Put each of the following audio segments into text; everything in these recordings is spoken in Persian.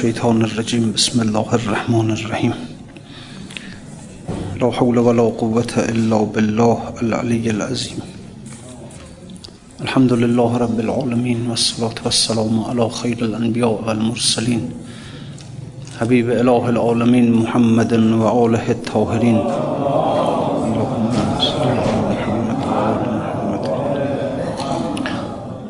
الشيطان الرجيم. بسم الله الرحمن الرحيم. لا حول ولا قوة إلا بالله العلي العظيم. الحمد لله رب العالمين والصلاة والسلام على خير الأنبياء والمرسلين. حبيب إله العالمين محمد وآله الطاهرين.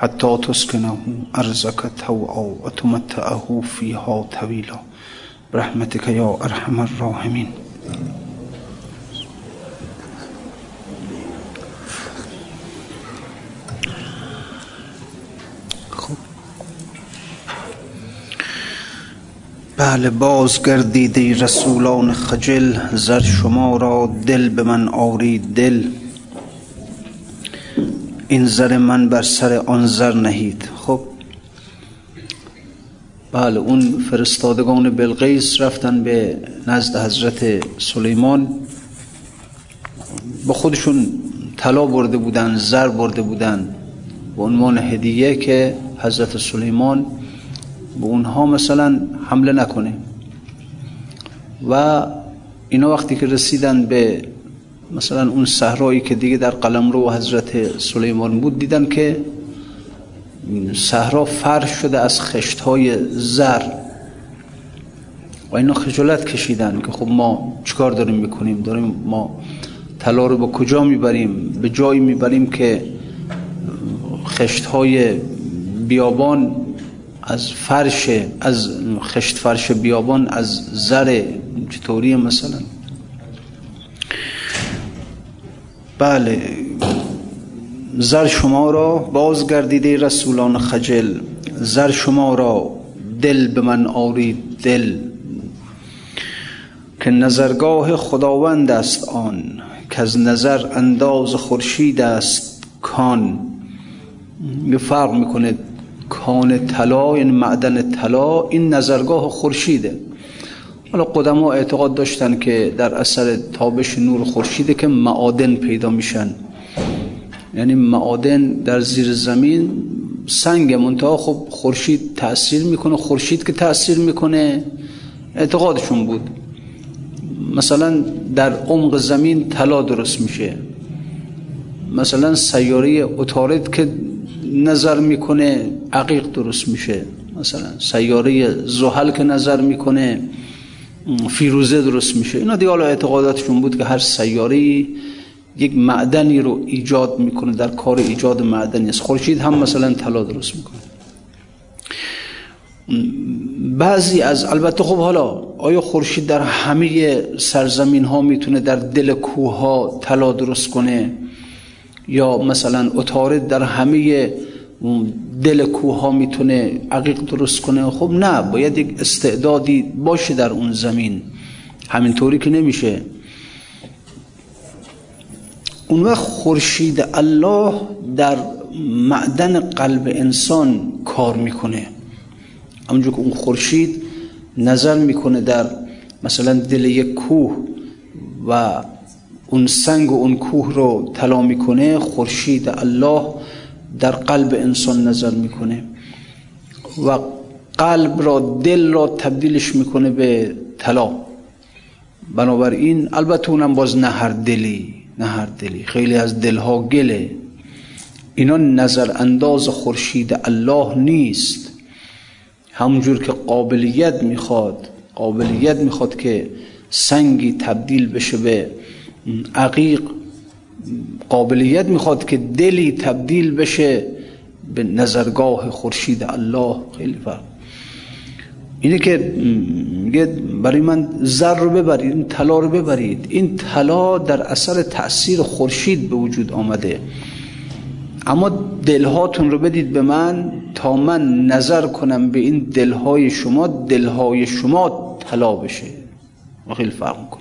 حتى تسكنه أرزك توعا وتمتعه فيها طويلا برحمتك يا أرحم الراحمين خب بله باز گردیده رسولان خجل زر شما را دل به من آرید دل. این زر من بر سر آن زر نهید. خب. بله اون فرستادگان بلقیس رفتن به نزد حضرت سلیمان. با خودشون طلا برده بودن زر برده بودن به عنوان هدیه که حضرت سلیمان به اونها مثلا حمله نکنه. و اینا وقتی که رسیدن به مثلا اون صحرایی که دیگه در قلمرو حضرت سلیمان بود دیدن که صحرا فرش شده از خشت های زر. و اینا خجالت کشیدن که خب ما چیکار داریم می‌کنیم؟ داریم ما طلا رو به کجا می‌بریم؟ به جایی می‌بریم که خشت های بیابان از فرش از خشت فرش بیابان از زر چطوری مثلا؟ بله. زر شما را بازگردیده رسولان خجل. زر شما را دل به من آرید دل. که نظرگاه خداوند است آن که از نظر انداز خورشید است کان. یه فرق می‌کنه کان طلا یعنی معدن طلا این نظرگاه خورشیده. حالا قدما اعتقاد داشتن که در اثر تابش نور خورشیده که معادن پیدا میشن. یعنی معادن در زیر زمین سنگ منتها خب خورشید تاثیر می‌کنه خورشید که تاثیر می‌کنه اعتقادشون بود. مثلا در عمق زمین طلا درست میشه. مثلا سیاره اتارد که نظر می‌کنه عقیق درست میشه. مثلا سیاره زحل که نظر می‌کنه. فیروزه درست میشه. اینا دیگه حالا اعتقاداتشون بود که هر سیاره یک معدنی رو ایجاد می‌کنه در کار ایجاد معدنی است. خورشید هم مثلا طلا درست می‌کنه. بعضی از البته خب حالا آیا خورشید در همه سرزمین ها می‌تونه در دل کوه ها طلا درست کنه؟ یا مثلا اتارد در همه دل کوه ها می‌تونه عقیق درست کنه. خب نه باید یک استعدادی باشه در اون زمین. همینطوری که نمیشه. اون وقت خورشید الله در معدن قلب انسان کار می‌کنه. همونجور که اون خورشید نظر می‌کنه در مثلا دل یک کوه و اون سنگ و اون کوه رو طلا می‌کنه خورشید الله در قلب انسان نظر می‌کنه و قلب را دل را تبدیلش می‌کنه به طلا. بنابراین البته اونم باز نه هر دلی نه هر دلی. خیلی از دلها گله. اینا نظر انداز خورشید الله نیست. همونجور که قابلیت می‌خواد قابلیت می‌خواد که سنگی تبدیل بشه به عقیق قابلیت می‌خواد که دلی تبدیل بشه به نظرگاه خورشید الله. خیلی فرق. اینه که برای من زر رو ببرید این طلا رو ببرید. این طلا در اثر تاثیر خورشید به وجود آمده. اما دلهاتون رو بدید به من تا من نظر کنم به این دلهای شما دلهای شما طلا بشه. خیلی فرق می‌کنه.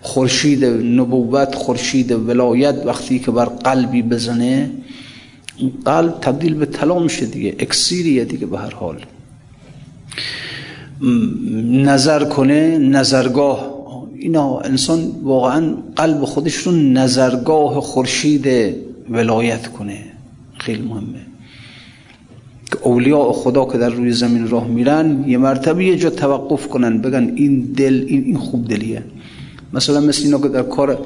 خورشید نبوت خورشید ولایت وقتی که بر قلبی بزنه قلب تبدیل به طلا میشه دیگه اکسیریه دیگه به هر حال. نظر کنه نظرگاه. اینا انسان واقعا قلب خودش رو نظرگاه خورشید ولایت کنه. خیلی مهمه. اولیاء خدا که در روی زمین راه میرن یه مرتبه یه جا توقف کنن بگن این دل این خوب دلیه. مثلا مثل اینا که در کار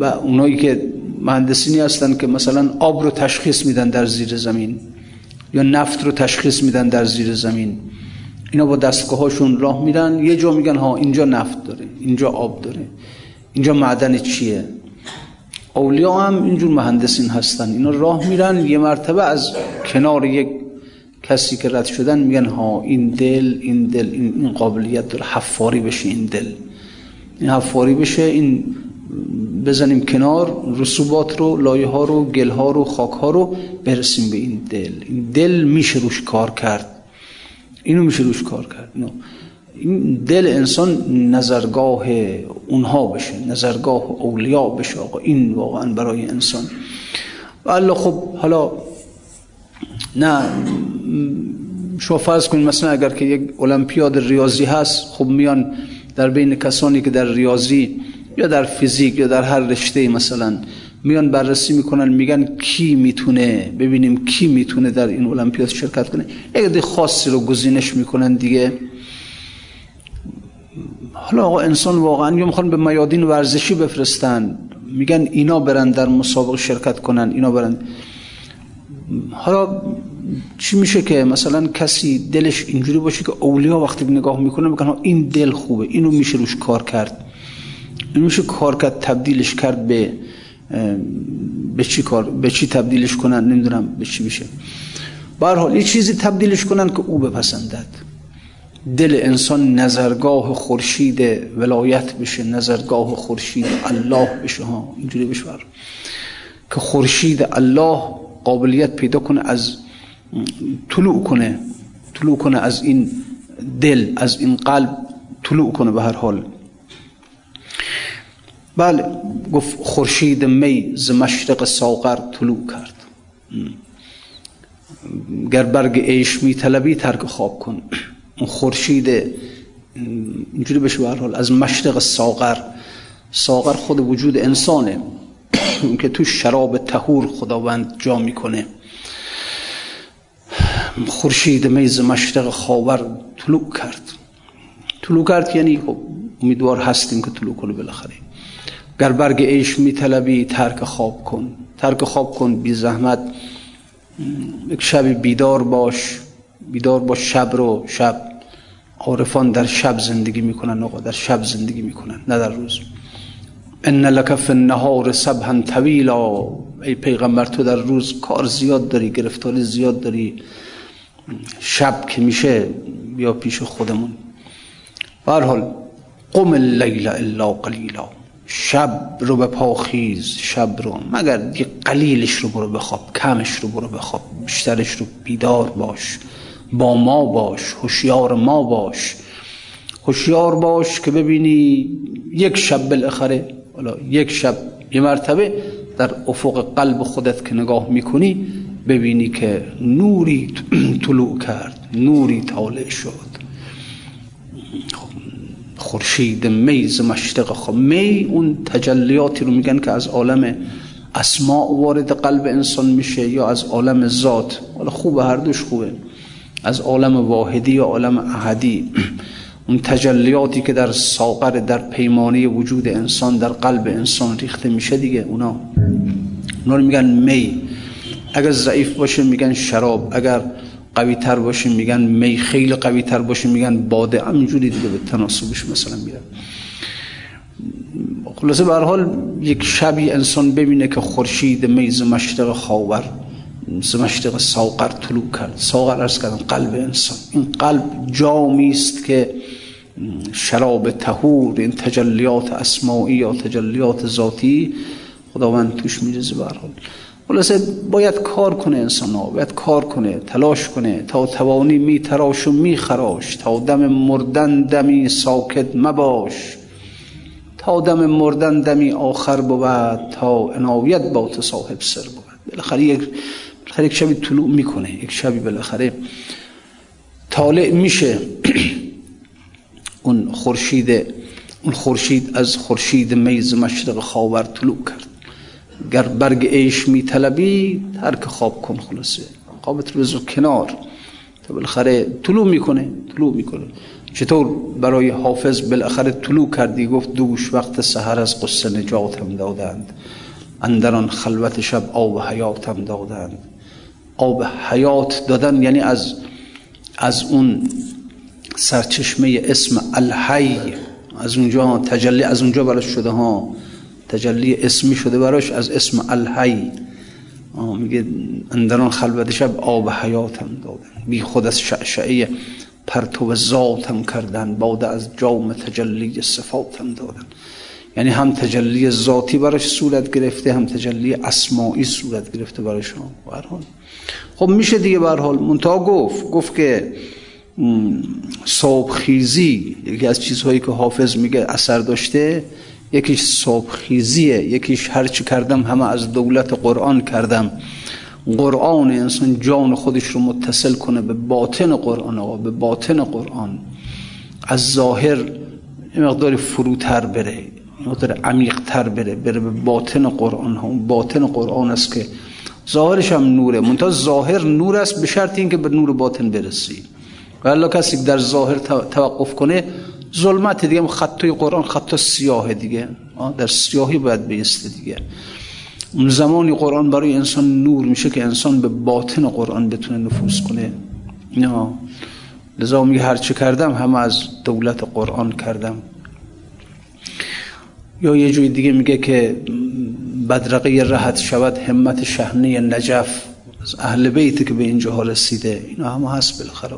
و اونایی که مهندسینی هستن که مثلا آب رو تشخیص میدن در زیر زمین یا نفت رو تشخیص میدن در زیر زمین اینا با دستگاه هاشون راه میرن یه جا میگن ها اینجا نفت داره اینجا آب داره اینجا معدن چیه؟ اولیا هم اینجور مهندسین هستن اینا راه میرن یه مرتبه از کنار یک کسی که رد شدن میگن ها این دل این دل این قابلیت داره حفاری بشه این دل. این حفاری بشه این بزنیم کنار رسوبات رو لایه ها رو گل ها رو خاک ها رو برسیم به این دل. این دل میشه روش کار کرد. اینو میشه روش کار کرد. این دل انسان نظرگاه اونها بشه نظرگاه اولیا بشه آقا. این واقعا برای انسان. الله خب حالا نه شما فرض کنید مثلا اگر که یک المپیاد ریاضی هست خب میان در بین کسانی که در ریاضی یا در فیزیک یا در هر رشته مثلا میان بررسی می‌کنن میگن کی می‌تونه ببینیم کی می‌تونه در این المپیاد شرکت کنه. یک خاصی رو گزینش می‌کنن دیگه. حالا آقا انسان واقعا یا می‌خوان به میادین ورزشی بفرستن میگن اینا برن در مسابقه شرکت کنن اینا برن. حالا چی میشه که مثلا کسی دلش اینجوری باشه که اولیا وقتی نگاه می‌کنه میگن این دل خوبه اینو میشه روش کار کرد. این میشه کار کرد تبدیلش کرد به به چی کار به چی تبدیلش کنن نمی‌دونم به چی میشه. به حال یه چیزی تبدیلش کنن که او بپسندد. دل انسان نظرگاه خورشید ولایت بشه نظرگاه خورشید الله بشه. ها اینجوری بشه. که خورشید الله قابلیت پیدا کنه از طلوع کنه. طلوع کنه از این دل از این قلب طلوع کنه به هر حال. بله گفت خورشید می ز مشرق ساغر طلوع کرد. گر برگ عیش می طلبی ترک خواب کن. اون خورشید اینجوری بشه به حال. از مشرق ساغر. ساغر خود وجود انسانه. که تو شراب تهور خداوند جا می‌کنه. خورشید میز مشرق خاور طلوع کرد. طلوع کرد یعنی خب امیدوار هستیم که طلوع کنه بالاخره. گر برگ عیش میطلبی ترک خواب کن. ترک خواب کن بی زحمت. یک شب بیدار باش. بیدار باش شب رو. شب عارفان در شب زندگی می‌کنن آقا در شب زندگی می‌کنن نه در روز. ان لک فی النهار صبحا طویلا. ای پیغمبر تو در روز کار زیاد داری گرفتاری زیاد داری. شب که میشه بیا پیش خودمون. حال قم اللیل الا قلیلا. شب رو به پاخیز شب رو. مگر یه قلیلش رو برو بخواب کمش رو برو بخواب. بیشترش رو بیدار باش با ما باش هوشیار ما باش. هوشیار باش که ببینی یک شب بالاخره یک شب یه مرتبه در افق قلب خودت که نگاه می‌کنی ببینی که نوری طلوع کرد نوری طالع شد. خورشید میز مشرق خب می اون تجلیاتی رو میگن که از عالم اسماء وارد قلب انسان میشه یا از عالم ذات. حالا خوبه هر دوش خوبه. از عالم واحدی یا عالم احدی. اون تجلیاتی که در ساقر در پیمانی وجود انسان در قلب انسان ریخته میشه دیگه اونا. اونا رو میگن می. اگر ضعیف باشه میگن شراب اگر قوی تر باشه میگن می خیلی قوی تر باشه میگن باده همینجوری دیگه به تناسبش مثلا میرن خلاصه به حال یک شبی انسان ببینه که خورشید میز مشرق خاور ز مشرق ساقر طلوع کرد. ساقر ارز کردم قلب انسان. این قلب جامی است که شراب تهور این تجلیات اسماعی یا تجلیات ذاتی خداوند توش میرزه به حال. خلاصه باید کار کنه انسان ها باید کار کنه تلاش کنه. تا توانی می تراش و می خراش. تا دم مردن دمی ساکت مباش. تا دم مردن دمی آخر بود تا عنایت با تو صاحب سر بود. بالاخره یک بالاخره یک شبی طلوع می‌کنه یک شبی بالاخره طالع میشه. اون خورشید اون خورشید از خورشید میز مشرق خاور طلوع کرد. گر برگ عیش میطلبی ترک خواب کن خلاصه. خوابت رو کنار. تا بالاخره طلوع می‌کنه طلوع می‌کنه. چطور برای حافظ بالاخره طلوع کردی؟ گفت دوش وقت سحر از قصه نجاتم دادند. اندران خلوت شب آب حیاتم دادند. آب حیات دادن یعنی از از اون سرچشمه اسم الحی. از اونجا تجلی از اونجا براش شده ها. تجلی اسمی شده براش از اسم الحی. میگه اندران خلوت شب آب حیاتم دادن. بی خود از شعشعه پرتو ذاتم کردن. باده از جام تجلی صفاتم دادن. یعنی هم تجلی ذاتی براش صورت گرفته هم تجلی اسماعی صورت گرفته براش. هم خب میشه دیگه به حال منتها گفت گفت که صبح خیزی یکی از چیزهایی که حافظ میگه اثر داشته یکیش صبح خیزیه یکیش هرچی کردم همه از دولت قرآن کردم. قرآن انسان جان خودش رو متصل کنه به باطن قرآن آقا به باطن قرآن. از ظاهر مقدار فروتر بره مقدار عمیقتر بره بره به باطن قرآن ها. باطن قرآن است که ظاهرش هم نوره. منتها ظاهر نور است به شرط اینکه به نور باطن برسی. و کسی در ظاهر توقف کنه ظلمت دیگه خطای قرآن خط سیاه دیگه. در سیاهی باید بیسته دیگه. اون زمانی قرآن برای انسان نور میشه که انسان به باطن قرآن بتونه نفوذ کنه. نه. لذا میگه هر کردم همه از دولت قرآن کردم. یا یه جوی دیگه میگه که بدرقه رهت شود همت شهنه نجف. اهل بیت که به اینجا رسیده. اینا همه هست بالاخره.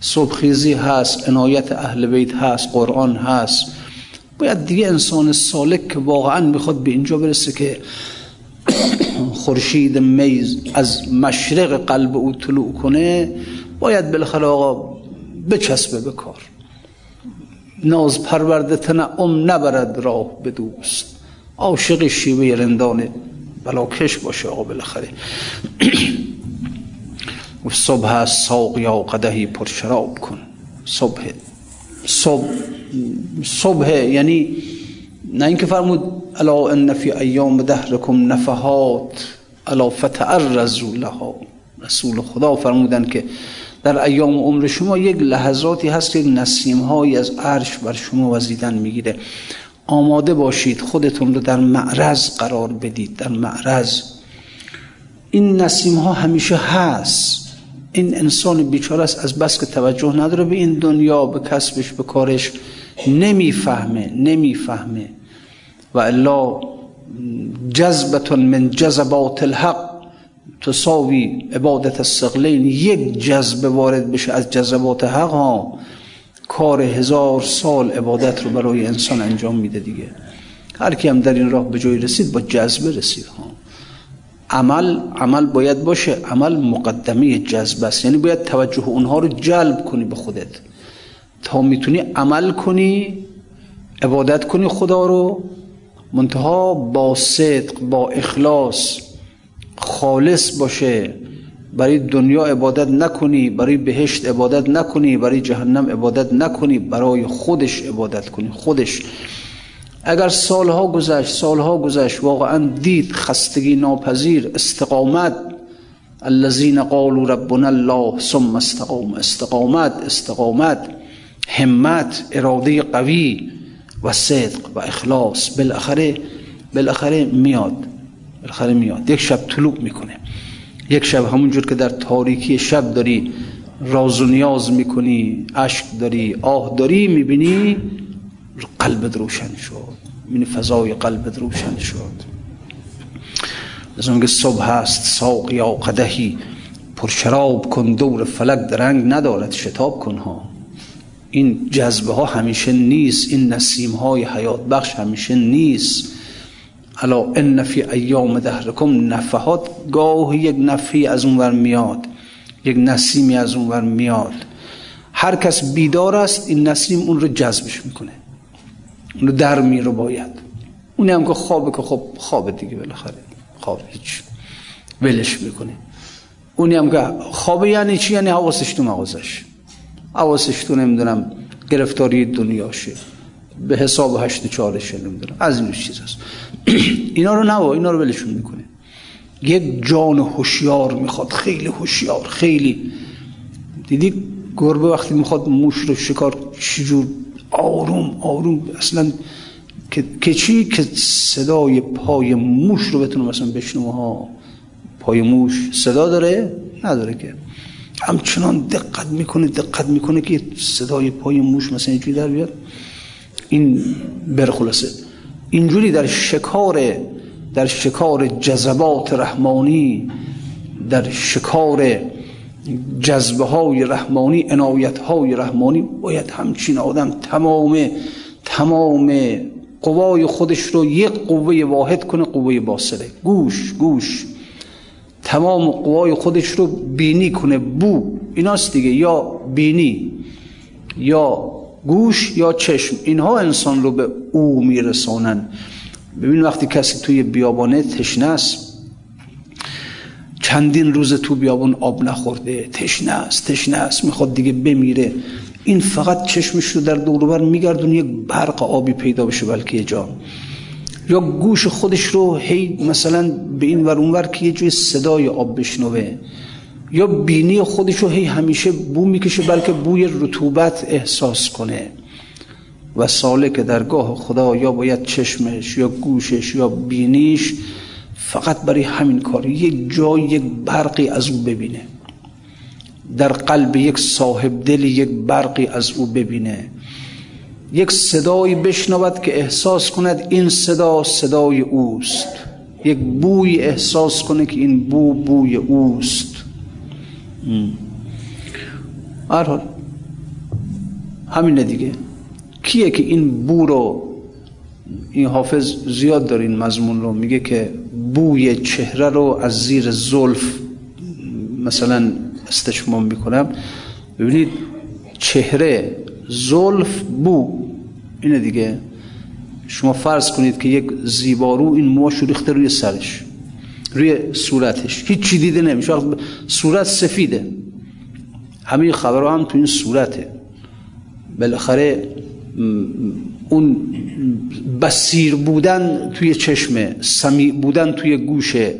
صبحخیزی هست عنایت اهل بیت هست قرآن هست. باید دیگه انسان سالک که واقعا می‌خواد به اینجا برسه که خورشید میز از مشرق قلب او طلوع کنه باید بالاخره آقا بچسبه به کار. ناز پرورده تنعم نبرد راه به دوست. عاشق شیوه رندان بلاکش باشه آقا بالاخره. صبح هست ساق یا قدهی پر شراب کن. صبح. صبح. صبح یعنی نه اینکه فرمود الا ان فی ایام دهرکم نفحات الا فتعرضوا لها. رسول خدا فرمودن که در ایام عمر شما یک لحظاتی هست که نسیم های از عرش بر شما وزیدن می‌گیره. آماده باشید خودتون رو در معرض قرار بدید در معرض. این نسیم ها همیشه هست. این انسان بیچاره است از بس که توجه نداره به این دنیا به کسبش به کارش. نمی‌فهمه نمی‌فهمه. و الا جذبتون من جذبات الحق تساوی عبادت السقلین یک جذبه وارد بشه از جذبات حق ها. کار هزار سال عبادت رو برای انسان انجام میده دیگه. هر کی هم در این راه به جای رسید با جذبه رسید. ها. عمل عمل باید باشه. عمل مقدمه جذبه است. یعنی باید توجه اونها رو جلب کنی به خودت. تا می‌تونی عمل کنی عبادت کنی خدا رو منتها با صدق با اخلاص خالص باشه. برای دنیا عبادت نکنی برای بهشت عبادت نکنی برای جهنم عبادت نکنی برای خودش عبادت کنی خودش. اگر سالها گذشت سالها گذشت واقعا دید خستگی ناپذیر استقامت. الذين قالوا ربنا الله ثم استقام استقامت استقامت. همت اراده قوی و صدق و اخلاص. بالاخره بالاخره میاد بالاخره میاد. یک شب طلوع می‌کنه. یک شب همونجور که در تاریکی شب داری راز و نیاز می‌کنی اشک داری آه داری می‌بینی قلبت روشن شد. می‌بینی فضای قلبت روشن شد. از که صبح هست ساق یا قدهی پر شراب کن دور فلک درنگ ندارد شتاب کن ها این جذبه ها همیشه نیست این نسیم های حیات بخش همیشه نیست. الا ان فی ایام دهرکم نفحات گاه یک نفی از اونور میاد یک نسیمی از اونور میاد. هر کس بیدار است این نسیم اون رو جذبش می‌کنه. اونو در میره باید. اونی هم که خوابه که خب خوابه دیگه بالاخره. خواب هیچ ولش می‌کنه. اونی هم که خوابه یعنی چی؟ یعنی حواسش تو مغازش. حواسش تو نمی‌دونم گرفتاری دنیاشه. به حساب هشت چارشه نمی‌دونم. از این چیز هست اینا رو نوا اینا رو ولشون می‌کنه. یک جان هوشیار می‌خواد خیلی هوشیار خیلی. دیدی گربه وقتی می‌خواد موش رو شکار چجور آروم آروم اصلا که چی؟ که صدای پای موش رو بتونه مثلا بشنوه ها پای موش صدا داره؟ نداره که. همچنان دقت می‌کنه دقت می‌کنه که صدای پای موش مثلا اینجوری در بیاد. این برخلاصه. اینجوری در شکار در شکار جذبات رحمانی در شکار جذبه های رحمانی عنایت های رحمانی باید همچین آدم تمام تمام قوای خودش رو یک قوه واحد کنه قوه باصره گوش گوش. تمام قوای خودش رو بینی کنه بو. ایناست دیگه یا بینی یا گوش یا چشم. اینها انسان رو به او میرسانن. ببین وقتی کسی توی بیابانه تشنه است چندین روز تو بیابان آب نخورده تشنه است تشنه است می‌خواد دیگه بمیره. این فقط چشمش رو در دوروبر میگردون یک برق آبی پیدا بشه بلکه یه جا. یا گوش خودش رو هی مثلا به این ور اونور که یه جوی صدای آب بشنوه. یا بینی خودش رو هی همیشه بو می‌کشه بلکه بوی رطوبت احساس کنه. و سالک درگاه خدا یا باید چشمش یا گوشش یا بینیش فقط برای همین کار یک جای یک برقی از او ببینه. در قلب یک صاحب دل یک برقی از او ببینه. یک صدایی بشنود که احساس کند این صدا صدای اوست. یک بوی احساس کنه که این بو بوی اوست. حال همین دیگه. کیه که این بو رو این حافظ زیاد داره این مضمون رو. میگه که بوی چهره رو از زیر زلف مثلا استشمام می‌کنم. ببینید چهره زلف بو. اینه دیگه. شما فرض کنید که یک زیبارو این موش ریخته روی سرش روی صورتش. هیچ چی دیده نمیشه. صورت سفیده. همه خبرها هم تو این صورته. بالاخره اون بسیر بودن توی چشمه سمیع بودن توی گوشه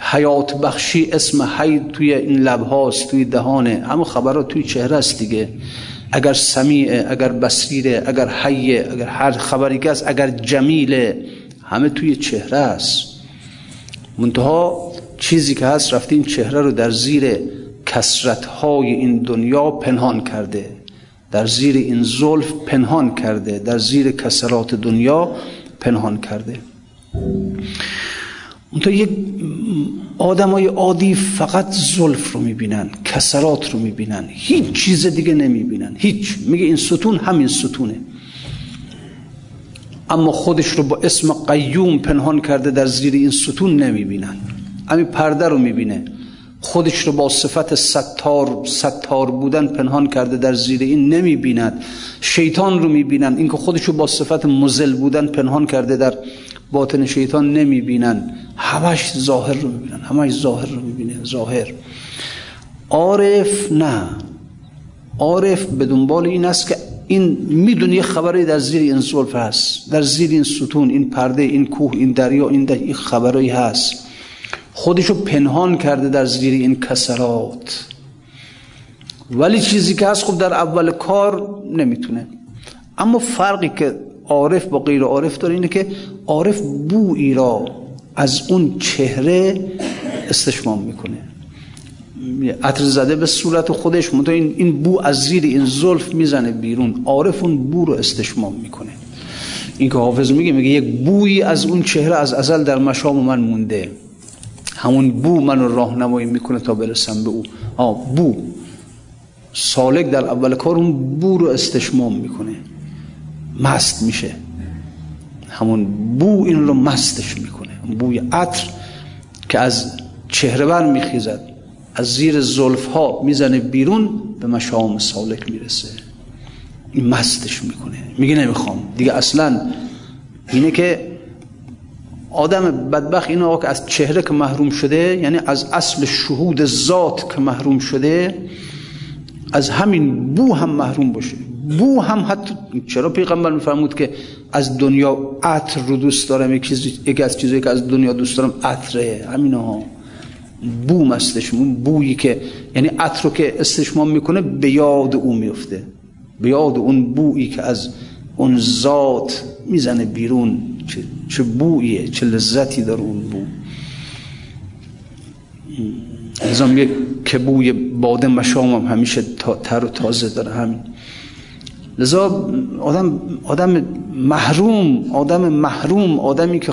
حیات بخشی اسم حی توی این لبهاست توی دهانه همه خبرها توی چهره است دیگه. اگر سمیعه اگر بسیره اگر حیه اگر هر خبری که است اگر جمیله همه توی چهره است. منتها چیزی که هست رفته این چهره رو در زیر کسرت های این دنیا پنهان کرده. در زیر این زلف پنهان کرده در زیر کسرات دنیا پنهان کرده. اونتا یک آدمای عادی فقط زلف رو می‌بینن کسرات رو می‌بینن هیچ چیز دیگه نمی‌بینن هیچ. میگه این ستون همین ستونه. اما خودش رو با اسم قیوم پنهان کرده در زیر این ستون نمی‌بینن. همین پرده رو می‌بینه. خودش رو با صفت ستار ستار بودن پنهان کرده در زیر این نمی‌بیند. شیطان رو می‌بینن. اینکه خودش رو با صفت مزل بودن پنهان کرده در باطن شیطان نمی‌بینن. همش ظاهر رو می‌بینن. همش ظاهر رو می‌بینه ظاهر. عارف نه. عارف به دنبال این است که این می‌دونی یه خبری در زیر این زلف هست. در زیر این ستون این پرده این کوه این دریا این, در این خبرایی هست. خودشو پنهان کرده در زیر این کسرات. ولی چیزی که هست خب در اول کار نمی‌تونه. اما فرقی که عارف با غیر عارف داره اینه که عارف بویی را از اون چهره استشمام می‌کنه. عطر زده به صورت خودش منتها این این بو از زیر این زلف می‌زنه بیرون. عارف اون بو رو استشمام می‌کنه. این که حافظ میگه میگه یک بویی از اون چهره از ازل در مشام من مونده. همون بو منو راهنمایی می‌کنه تا برسم به او. آه بو. سالک در اول کار اون بو رو استشمام می‌کنه. مست میشه. همون بو این رو مستش می‌کنه. بوی عطر که از چهره بر میخیزد از زیر زلف ها می‌زنه بیرون به مشام سالک می‌رسه. این مستش می‌کنه. میگه نمی‌خوام. دیگه اصلا اینه که آدم بدبخت اینه که از چهره که محروم شده یعنی از اصل شهود ذات که محروم شده از همین بو هم محروم باشه. بو هم حتی چرا پیغمبر میفرمود که از دنیا عطر رو دوست دارم؟ یکی از چیزایی که از دنیا دوست دارم عطره. همین ها. بو مستش اون بویی که یعنی عطر رو که استشمام می‌کنه به یاد او میفته به یاد اون بویی که از اون ذات می‌زنه بیرون. چه, چه بویه چه لذتی داره اون بو. از میگه که بوی باده مشام هم همیشه تر و تازه داره همین. لذا آدم آدم محروم آدم محروم آدمی که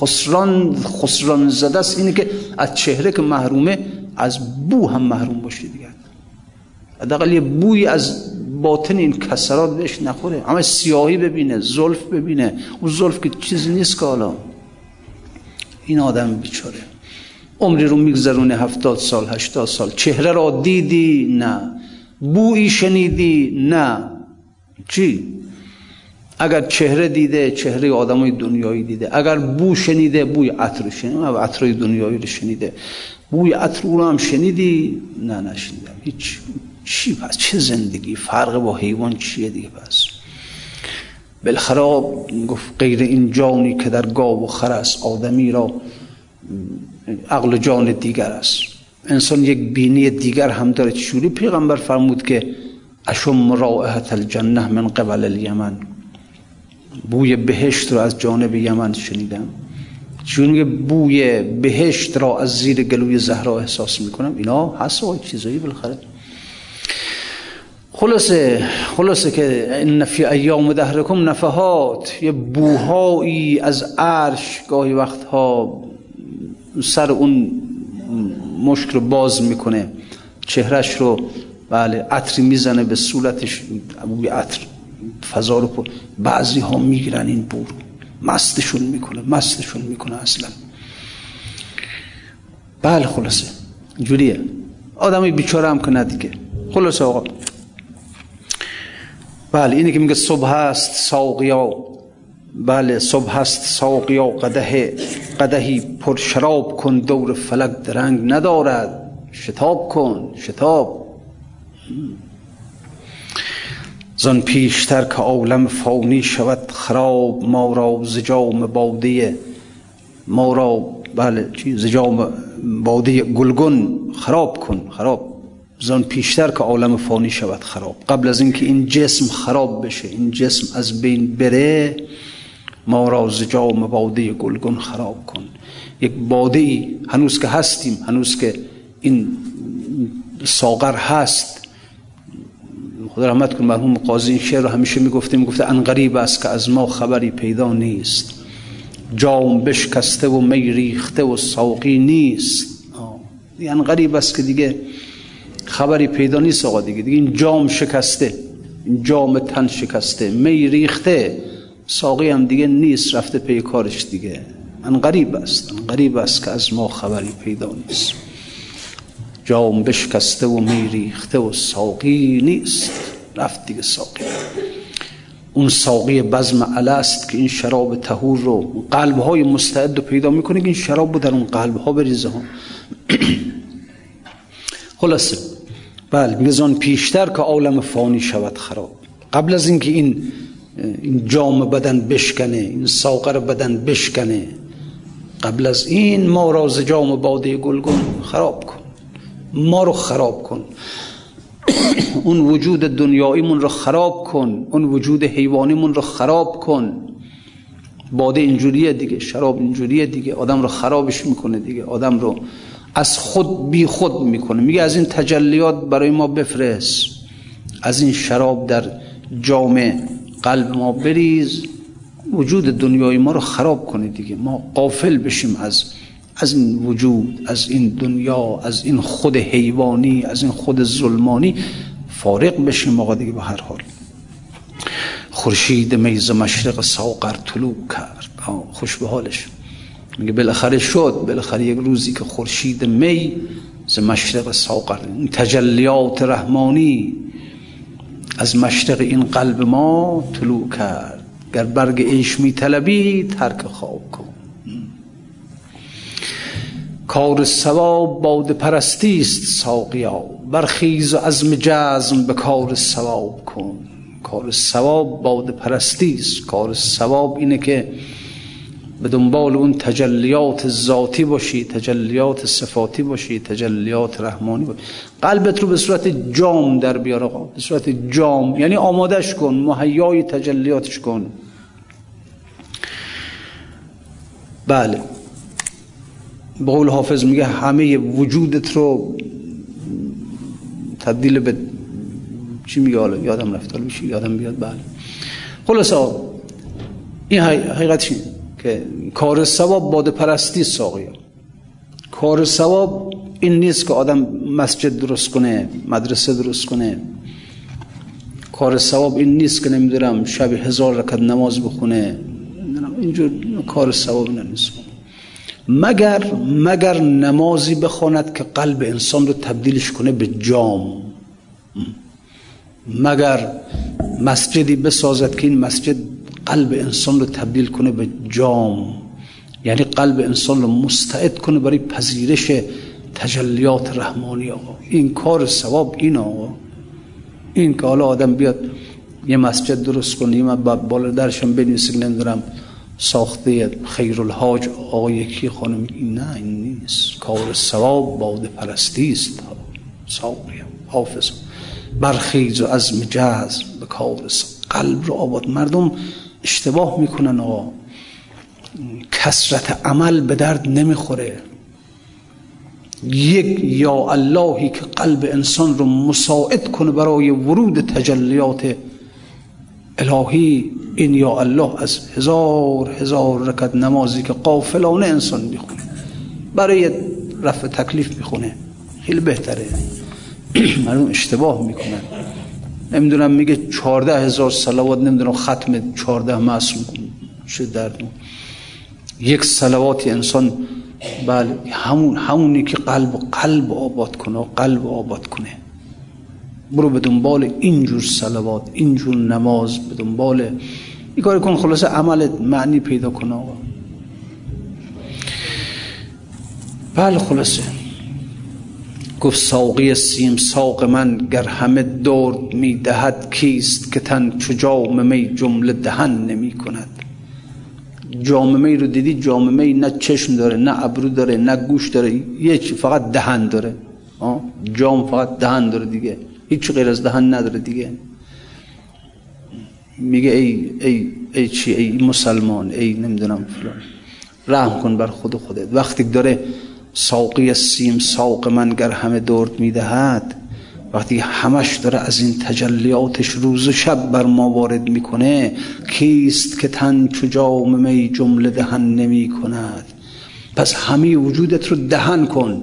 خسران خسران زده است اینه که از چهره که محرومه از بو هم محروم باشه دیگه. حداقل یه بوی از باطن این کسرات بهش نخوره. اما سیاهی ببینه زلف ببینه. اون زلف که چیزی نیست که حالا. این آدم بیچاره. عمری رو میگذرونه هفتاد سال هشتاد سال. چهره را دیدی؟ نه. بویی شنیدی؟ نه. چی؟ اگر چهره دیده چهره آدمای دنیایی دیده. اگر بو شنیده بوی عطر شنیده. و عطر دنیایی رو شنیده. بوی عطر رو هم شنیدی؟ نه نشنیدم. هیچ. چی پس؟ چه زندگی؟ فرق با حیوان چیه دیگه پس؟ بالاخره گفت غیر این جانی که در گاو و خر است آدمی را عقل جان دیگر است. انسان یک بینی دیگر هم داره. چوری پیغمبر فرمود که اشم رائحت الجنه من قبل الیمن؟ بوی بهشت رو از جانب یمن شنیدم. چون بوی بهشت را از زیر گلوی زهرا احساس می‌کنم. اینا هست و چیزایی بالاخره. خلاصه خلاصه که این فی ایام دهرکم نفحات یه بوهایی از عرش گاهی وقتها سر اون مشک رو باز می‌کنه چهرش رو بله عطری می‌زنه به صورتش بوی عطر فضا رو پر بعضی ها می‌گیرن این بور مستشون می‌کنه مستشون می‌کنه اصلا. بله خلاصه جوریه آدمی بیچاره هم که ندیگه خلاصه آقا. بله اینه که میگه صبح هست ساقیا بله صبح هست ساقیا قده قدهی پر شراب کن دور فلک درنگ ندارد. شتاب کن شتاب. زن پیشتر که عالم فانی شود خراب ما را زجام باده ما را بله زجام باده گلگون. خراب کن خراب. زن پیشتر که عالم فانی شود خراب. قبل از اینکه این جسم خراب بشه این جسم از بین بره ما را زجام باده گلگون خراب کن. یک باده هنوز که هستیم هنوز که این ساغر هست. خدا رحمت کن مرحوم قاضی این شعر رو همیشه می‌گفته می‌گفته ان غریب است که از ما خبری پیدا نیست. جام بشکسته و می ریخته و ساقی نیست. یعنی غریب است که دیگه خبری پیدا نیست آقا دیگه. دیگه این جام شکسته. این جام تن شکسته. می ریخته. ساقی هم دیگه نیست رفته پی کارش دیگه. من غریب است من غریب است که از ما خبری پیدا نیست. جام بشکسته و می ریخته و ساقی نیست. رفت دیگه ساقی. اون ساقی بزم است که این شراب تهور رو قلب های مستعد رو پیدا می‌کنه که این شراب رو در اون قلب ها بریزه ها. خلاصه. بله میگه پیشتر که عالم فانی شود خراب. قبل از اینکه این این جام بدن بشکنه این ساقر بدن بشکنه قبل از این ما را ز جام باده گلگون خراب کن. ما رو خراب کن. اون وجود دنیاییمون رو خراب کن. اون وجود حیوانیمون رو خراب کن. باده اینجوریه دیگه شراب اینجوریه دیگه. آدم رو خرابش می‌کنه دیگه. آدم رو از خود بی خود می‌کنه. میگه از این تجلیات برای ما بفرست. از این شراب در جامع قلب ما بریز. وجود دنیای ما رو خراب کنه دیگه. ما قافل بشیم از از این وجود از این دنیا از این خود حیوانی از این خود ظلمانی فارق بشیم آقا دیگه به هر حال. خورشید میز مشرق ساقر طلوع کرد. خوش به حالش میگه بالاخره شد بالاخره یک روزی که خورشید می ز مشرق ساقر تجلیات رحمانی از مشرق این قلب ما طلوع کرد. گر برگ عیش می طلبی ترک خواب کن. کار سواب باد پرستی است ساقیا. برخیز و عزم جزم به کار سواب کن. کار سواب باد پرستی است. کار سواب اینه که به دنبال اون تجلیات ذاتی باشی تجلیات صفاتی باشی تجلیات رحمانی باشی. قلبت رو به صورت جام در بیار آقا به صورت جام. یعنی آمادش کن مهیای تجلیاتش کن. بله. به قول حافظ میگه همه وجودت رو تبدیل به چی میگه حالا؟ یادم رفت حالا یادم بیاد. بله. خلاصا این حقیقت که کار ثواب باد پرستی ساقیا کار ثواب این نیست که آدم مسجد درست کنه مدرسه درست کنه. کار ثواب این نیست که نمی‌دونم شب هزار رکت نماز بخونه. اینجور کار ثواب نیست. مگر مگر نمازی بخواند که قلب انسان رو تبدیلش کنه به جام؟ مگر مسجدی بسازد که این مسجد قلب انسان رو تبدیل کنه به جام. یعنی قلب انسان رو مستعد کنه برای پذیرش تجلیات رحمانی آقا. این کار ثواب این آقا. این که حالا آدم بیاد یه مسجد درست کنه من بالا درشم بنویسه نمی‌دونم ساخته خیرالحاج آقا یکی خانم. این نه این نیست. کار ثواب باده پرستی است. ساقیم حافظ. برخیز و عزم جزم به کار قلب رو آباد. مردم اشتباه می‌کنن آقا. کسرت عمل به درد نمی‌خوره. یک یا اللهی که قلب انسان رو مساعد کنه برای ورود تجلیات الهی این یا الله از هزار هزار رکت نمازی که قافلانه انسان می‌خونه برای رفع تکلیف می‌خونه خیلی بهتره. مردم اشتباه می‌کنن نمی‌دونم میگه چارده هزار سلوات نمی‌دونم ختم چارده معصوم چه دردون یک سلواتی انسان بله همون همونی که قلب قلب آباد کنه و قلب آباد کنه. برو به دنبال اینجور سلوات اینجور نماز به دنبال. این کار کن خلاصه عملت معنی پیدا کنه آقا. بله خلاصه. گفت ساقی سیم ساق من گر همه درد می دهد کیست که تن چو جام می جمله دهن نمی کند؟ جام می رو دیدی؟ جام می نه چشم داره نه ابرو داره نه گوش داره. یه فقط دهن داره. جام فقط دهن داره دیگه. هیچ غیر از دهن نداره دیگه. میگه ای, ای, ای چی؟ ای مسلمان ای نمی‌دونم فلان. رحم کن بر خود خودت. وقتی داره ساقی سیم ساق من گر همه درد می‌دهد وقتی همش داره از این تجلیاتش روز و شب بر ما وارد می‌کنه کیست که تن چو جام می جمله دهن نمی کند پس همه وجودت رو دهن کن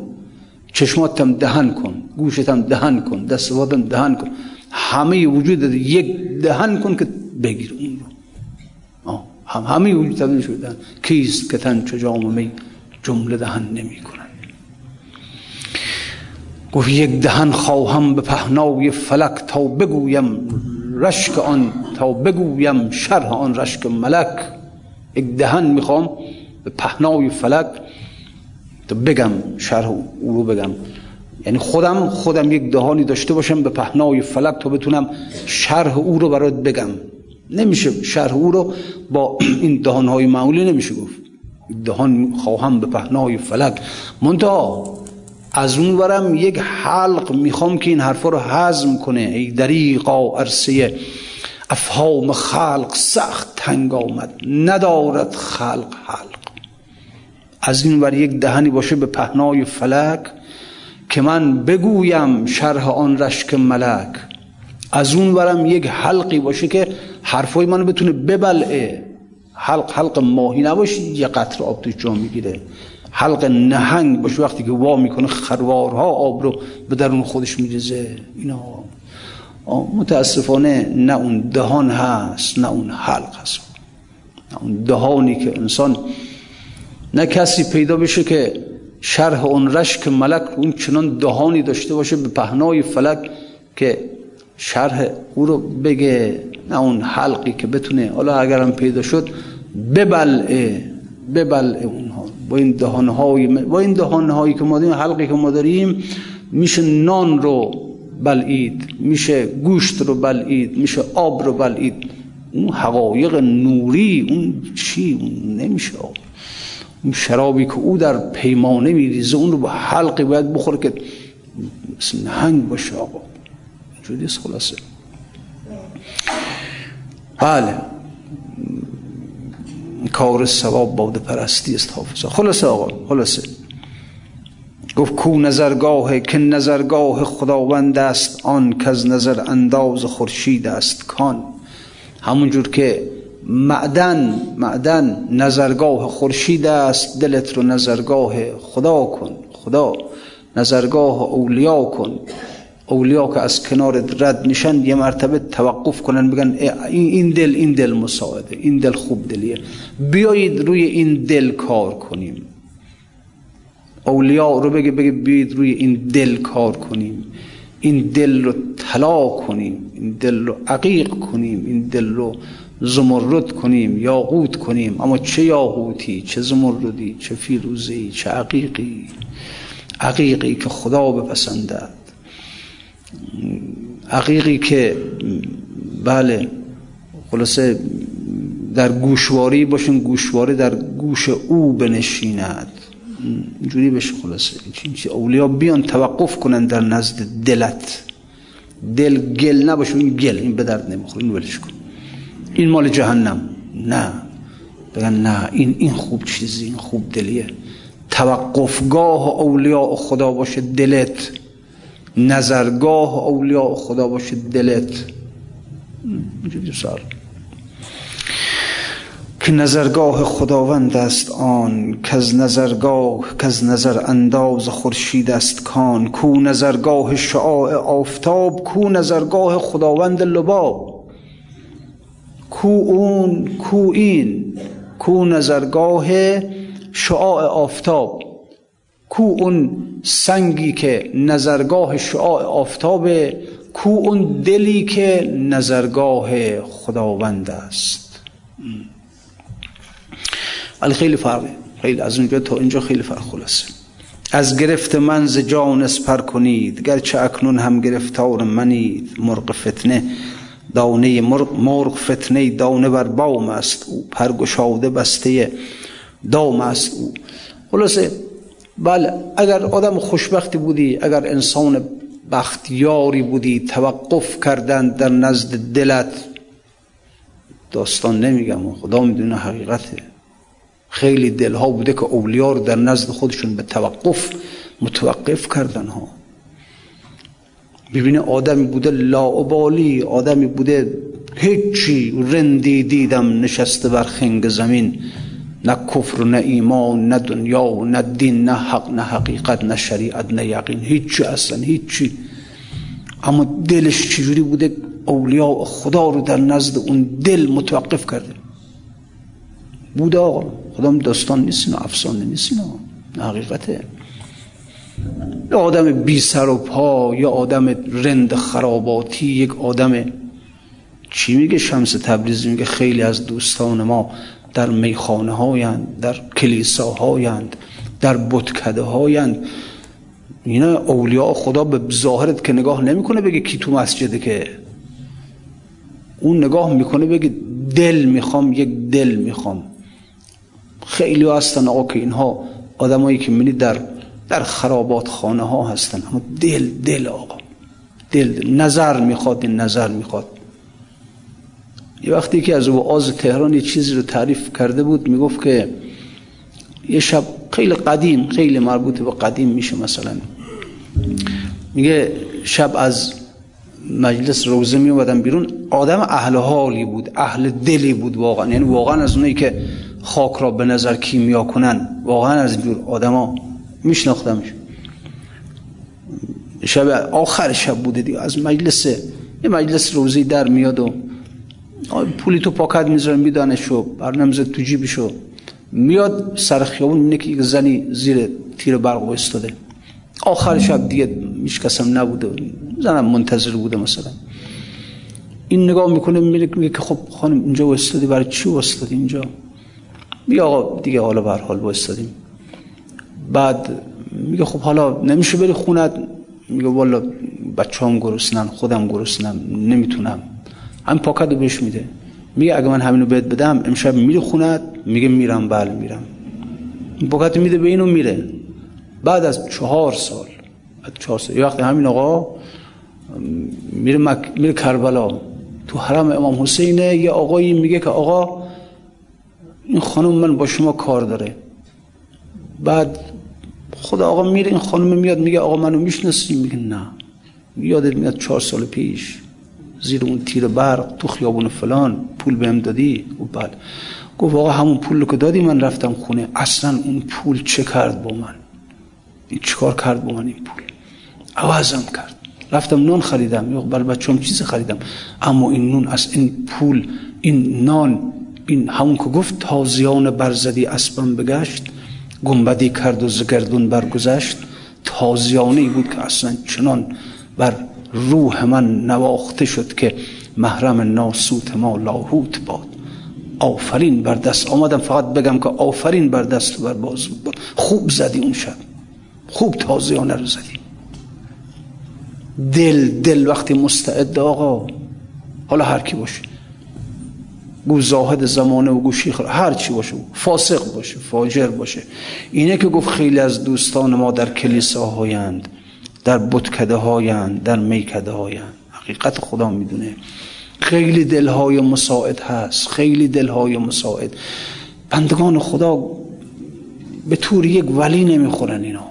چشماتم دهن کن گوشتم دهن کن دستوادم دهن کن همه وجودت یک دهن کن که بگیر اون رو. هم همه وجود تبدیل شدن کیست که تن چو جام می جمله دهن نمی کند گفت یک دهن خواهم به پهنای فلک تا بگویم رشک آن تا بگویم شرح آن رشک ملک. یک دهن می‌خوام به پهنای فلک تا بگم شرح او رو بگم. یعنی خودم خودم یک دهانی داشته باشم به پهنای فلک تا بتونم شرح او رو برات بگم. نمیشه شرح او رو با این دهانهای معمولی نمیشه گفت. دهان خواهم به پهنای فلک. منتها از اون ورم یک حلق می‌خوام که این حرفا رو هضم کنه ای دریقا عرصه افهام خلق سخت تنگ آمد ندارد خلق حلق. از این ور یک دهنی باشه به پهنای فلک که من بگویم شرح آن رشک ملک. از اون ورم یک حلقی باشه که حرفای منو بتونه ببلعه. حلق حلق ماهی نباشه یه قطر آب توش جا می‌گیره. حلق نهنگ باشه وقتی که وا می‌کنه خروارها آب رو به درون خودش میریزه. اینا. متاسفانه نه اون دهان هست نه اون حلق هست. نه اون دهانی که انسان نه کسی پیدا بشه که شرح اون رشک ملک اون چنان دهانی داشته باشه به پهنای فلک که شرح او رو بگه نه اون حلقی که بتونه. حالا اگرم پیدا شد ببلعه. ببلعه اونها. با این دهانهای با این دهانهایی که ما داریم حلقی که ما داریم میشه نان رو بلعید میشه گوشت رو بلعید میشه آب رو بلعید. اون حقایق نوری اون چی؟ اون نمیشه. اون شرابی که او در پیمانه میریزه اون رو با حلقی باید بخوره که مثل نهنگ باشه آقا. اینجوری خلاصه. بله. کار سواب باده پرستی است حافظه خلاصه آقا خلاصه. گفت کو نظرگاه که نظرگاه خداوند است آن که از نظر انداز خورشید است کان. همونجور که معدن معدن نظرگاه خورشید است دلت رو نظرگاه خدا کن خدا. نظرگاه اولیا کن. اولیا که از کنار رد نشن یه مرتبه توقف کنن بگن این دل این دل مساعده این دل خوب دلیه. بیایید روی این دل کار کنیم. اولیا رو بگه بگه بیایید روی این دل کار کنیم. این دل رو طلا کنیم این دل رو عقیق کنیم این دل رو زمرد کنیم یاقوت کنیم. اما چه یاقوتی چه زمردی چه فیروزی چه عقیقی؟ عقیقی که خدا بپسندد. عقیقی که بله خلاصه در گوشواری باشن گوشواری در گوش او بنشیند. اینجوری بشه خلاصه. اولیا بیان توقف کنن در نزد دلت. دل گل نباشه این گل این به درد نمی‌خوره این ولش کن. این مال جهنم. نه. بگن نه این این خوب چیزی این خوب دلیه. توقفگاه اولیاء خدا باشه دلت. نظرگاه اولیاء خدا باشه دلت. سال که نظرگاه خداوند است آن که از نظرگاه که از نظر انداز خورشید است کان. کو نظرگاه شعاع آفتاب کو نظرگاه خداوند لباب. کو اون کو این کو نظرگاه شعاع آفتاب. کو اون سنگی که نظرگاه شعاع آفتاب کو اون دلی که نظرگاه خداوند است. ولی خیلی فرقه. خیلی از اونجا تا اینجا خیلی فرق خلاصه. از گرفت من ز جان اسپر کنید گرچه اکنون هم گرفتار منید. مرغ فتنه دانه مرغ, مرغ فتنه دانه بر بام است او. پرگشاده بسته دام است او. خلاصه بله اگر آدم خوشبختی بودی اگر انسان بختیاری بودی توقف کردن در نزد دلت داستان نمیگم خدا می‌دونه حقیقته. خیلی دلها بوده که اولیار در نزد خودشون به توقف متوقف کردن ها. ببینه آدمی بوده لاعبالی آدمی بوده هیچی رندی دیدم نشسته بر خنگ زمین. نه کفر نه ایمان نه دنیا نه دین نه حق نه حقیقت نه شریعت نه یقین هیچی اصلا هیچی. اما دلش چجوری بوده؟ اولیاء خدا رو در نزد اون دل متوقف کرده. بوده آقا خدا داستان نیست نه افسانه نیست نه حقیقته. یه آدم بی سر و پا یه آدم رند خراباتی یک آدم چی میگه؟ شمس تبریزی میگه خیلی از دوستان ما در میخانه هایند در کلیسا هایند در بتکده هایند اینا اولیاء خدا به ظاهرت که نگاه نمی‌کنه بگه کی تو مسجده که. اون نگاه می‌کنه بگه دل می‌خوام یک دل می‌خوام. خیلی هستن آقا که اینها آدمایی که منی در در خرابات خانه ها هستن. اما دل دل آقا. دل. نظر می‌خواد این نظر می‌خواد. یه وقتی که از وعاز تهران یه چیزی رو تعریف کرده بود می‌گفت که یه شب خیلی قدیم خیلی مربوط به قدیم میشه مثلا. میگه شب از مجلس روزه می اومدن بیرون آدم اهل حالی بود اهل دلی بود واقعا. یعنی واقعا از اونایی که خاک را به نظر کیمیا کنن واقعا از اینجور آدما میشناختمش. شب آخر شب بوده دیگه از مجلس یه مجلس روزی در میاد و پولی تو پاکت می‌ذاره میدانه شو برنامه تو جیبشو میاد سر خیابون می‌بینه که یک زنی زیر تیر برق استاده آخر شب دیگه میش کسم نبوده. زنم منتظر بوده مثلا. این نگاه می‌کنه میگه که خب خانم اینجا وستادی برای چی وستادی اینجا؟ میگه آقا دیگه حالا بر حال وستادیم بعد میگه خب حالا نمیشه بری خونت؟ میگه والا بچه هم گرسنن خودم گرسنم نمی‌تونم. هم پاکت رو بهش میده. میگه اگه من همینو بهت بدم امشب میری خونت میگه میرم بله میرم. پاکت میده به اینو میره. بعد از چهار سال بعد چهار سال یه وقتی همین آقا میره, مک... میره کربلا. تو حرم امام حسینه یه آقایی میگه که آقا این خانم من با شما کار داره. بعد خدا آقا میره این خانم میاد میگه آقا منو می‌شناسی؟ میگه نه. یادت میاد چهار سال پیش زیر اون تیر برق تو خیابون فلان پول بهم دادی؟ و بعد گفت آقا همون پول که دادی من رفتم خونه. اصلا اون پول چه کرد با من؟ این چیکار کرد با من این پول؟ عوضم کرد. رفتم نان خریدم. یا بر بچه‌ام چیز خریدم. اما این نون از این پول این نان این همون که گفت تازیان برزدی اسبم بگشت گنبدی کرد و زگردون برگذشت تازیانه بود که اصلا چنان بر روح من نواخته شد که محرم ناسوت ما لاهوت باد. آفرین بر دست آمدم فقط بگم که آفرین بر دست و بر باز بود خوب زدی اون شب. خوب تازیانه رو زدی. دل دل وقتی مستعد آقا. حالا هر کی باشه. گو زاهد زمانه و گو شیخ هر چی باشه. فاسق باشه فاجر باشه. اینه که گفت خیلی از دوستان ما در کلیسا هایند در بتکده هایند در میکده هایند حقیقت خدا می‌دونه. خیلی دلهای مساعد هست. خیلی دلهای مساعد. بندگان خدا به طور یک ولی نمی‌خورن اینا.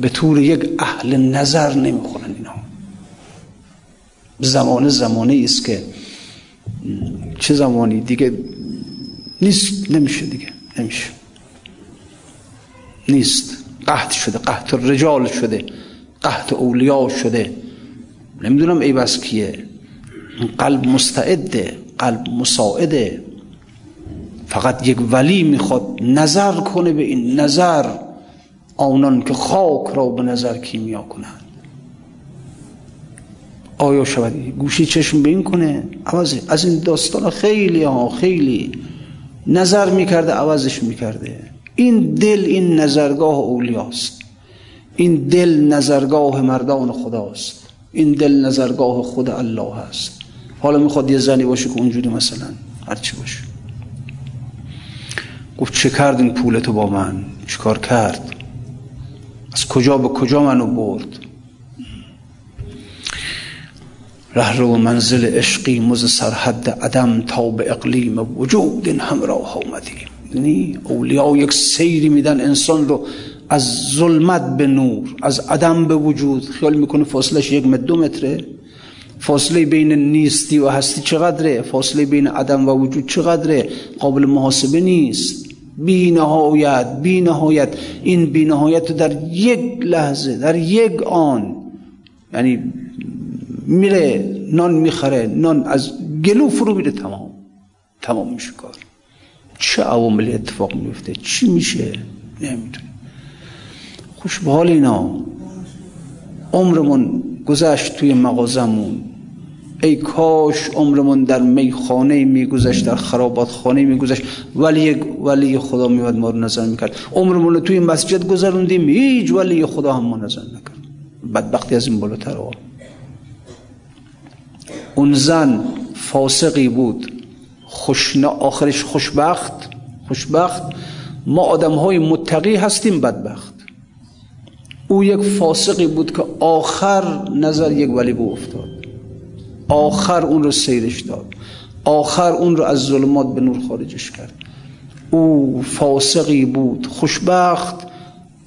به طور یک اهل نظر نمی‌خورن اینا. زمانه زمانه است که چه زمانی دیگه نیست. نمیشه دیگه. نمیشه. نیست. قحط شده قحط رجال شده قحط اولیا شده. نمی‌دونم ای بس کیه. قلب مستعده قلب مساعده. فقط یک ولی می‌خواد نظر کنه به این نظر. آنان که خاک را به نظر کیمیا کنند. آیا شود گوشی چشم به کنه؟ عوض از این داستان خیلی ها خیلی. نظر می‌کرده عوضش می‌کرده. این دل این نظرگاه اولیاست. این دل نظرگاه مردان خداست. این دل نظرگاه خود الله هست. حالا می‌خواد یه زنی باشه که اونجوری مثلا هرچی باشه. گفت چه کرد این پولتو با من؟ چیکار کرد؟ از کجا به کجا منو برد؟ ره رو منزل عشقی مز سرحد عدم تا به اقلیم وجود همراه آمدیم یعنی اولیا یک سیری میدن انسان رو از ظلمت به نور از عدم به وجود. خیال می‌کنه فاصلش یک متر دو متره. فاصله بین نیستی و هستی چقدره؟ فاصله بین عدم و وجود چقدره؟ قابل محاسبه نیست. بی نهایت بی نهایت این بی نهایت در یک لحظه در یک آن یعنی میره نان می‌خره نان از گلو فرو میره تمام. تمام میشه کار. چه عواملی اتفاق میفته چی میشه؟ نمی‌دونی خوش به حال اینا. عمرمون گذشت توی مغازمون ای کاش عمرمون در میخانه میگذشت در خرابات خانه میگذشت. ولی ولی خدا میاد ما رو نظر می‌کرد. عمرمون توی مسجد گذروندیم هیچ ولی خدا هم ما نظر نکرد. بدبختی از این بالاتر اون زن فاسقی بود. خوشنا آخرش خوشبخت. خوشبخت. ما آدم های متقی هستیم بدبخت. او یک فاسقی بود که آخر نظر یک ولی بود افتاد. آخر اون رو سیرش داد. آخر اون رو از ظلمات به نور خارجش کرد. او فاسقی بود خوشبخت.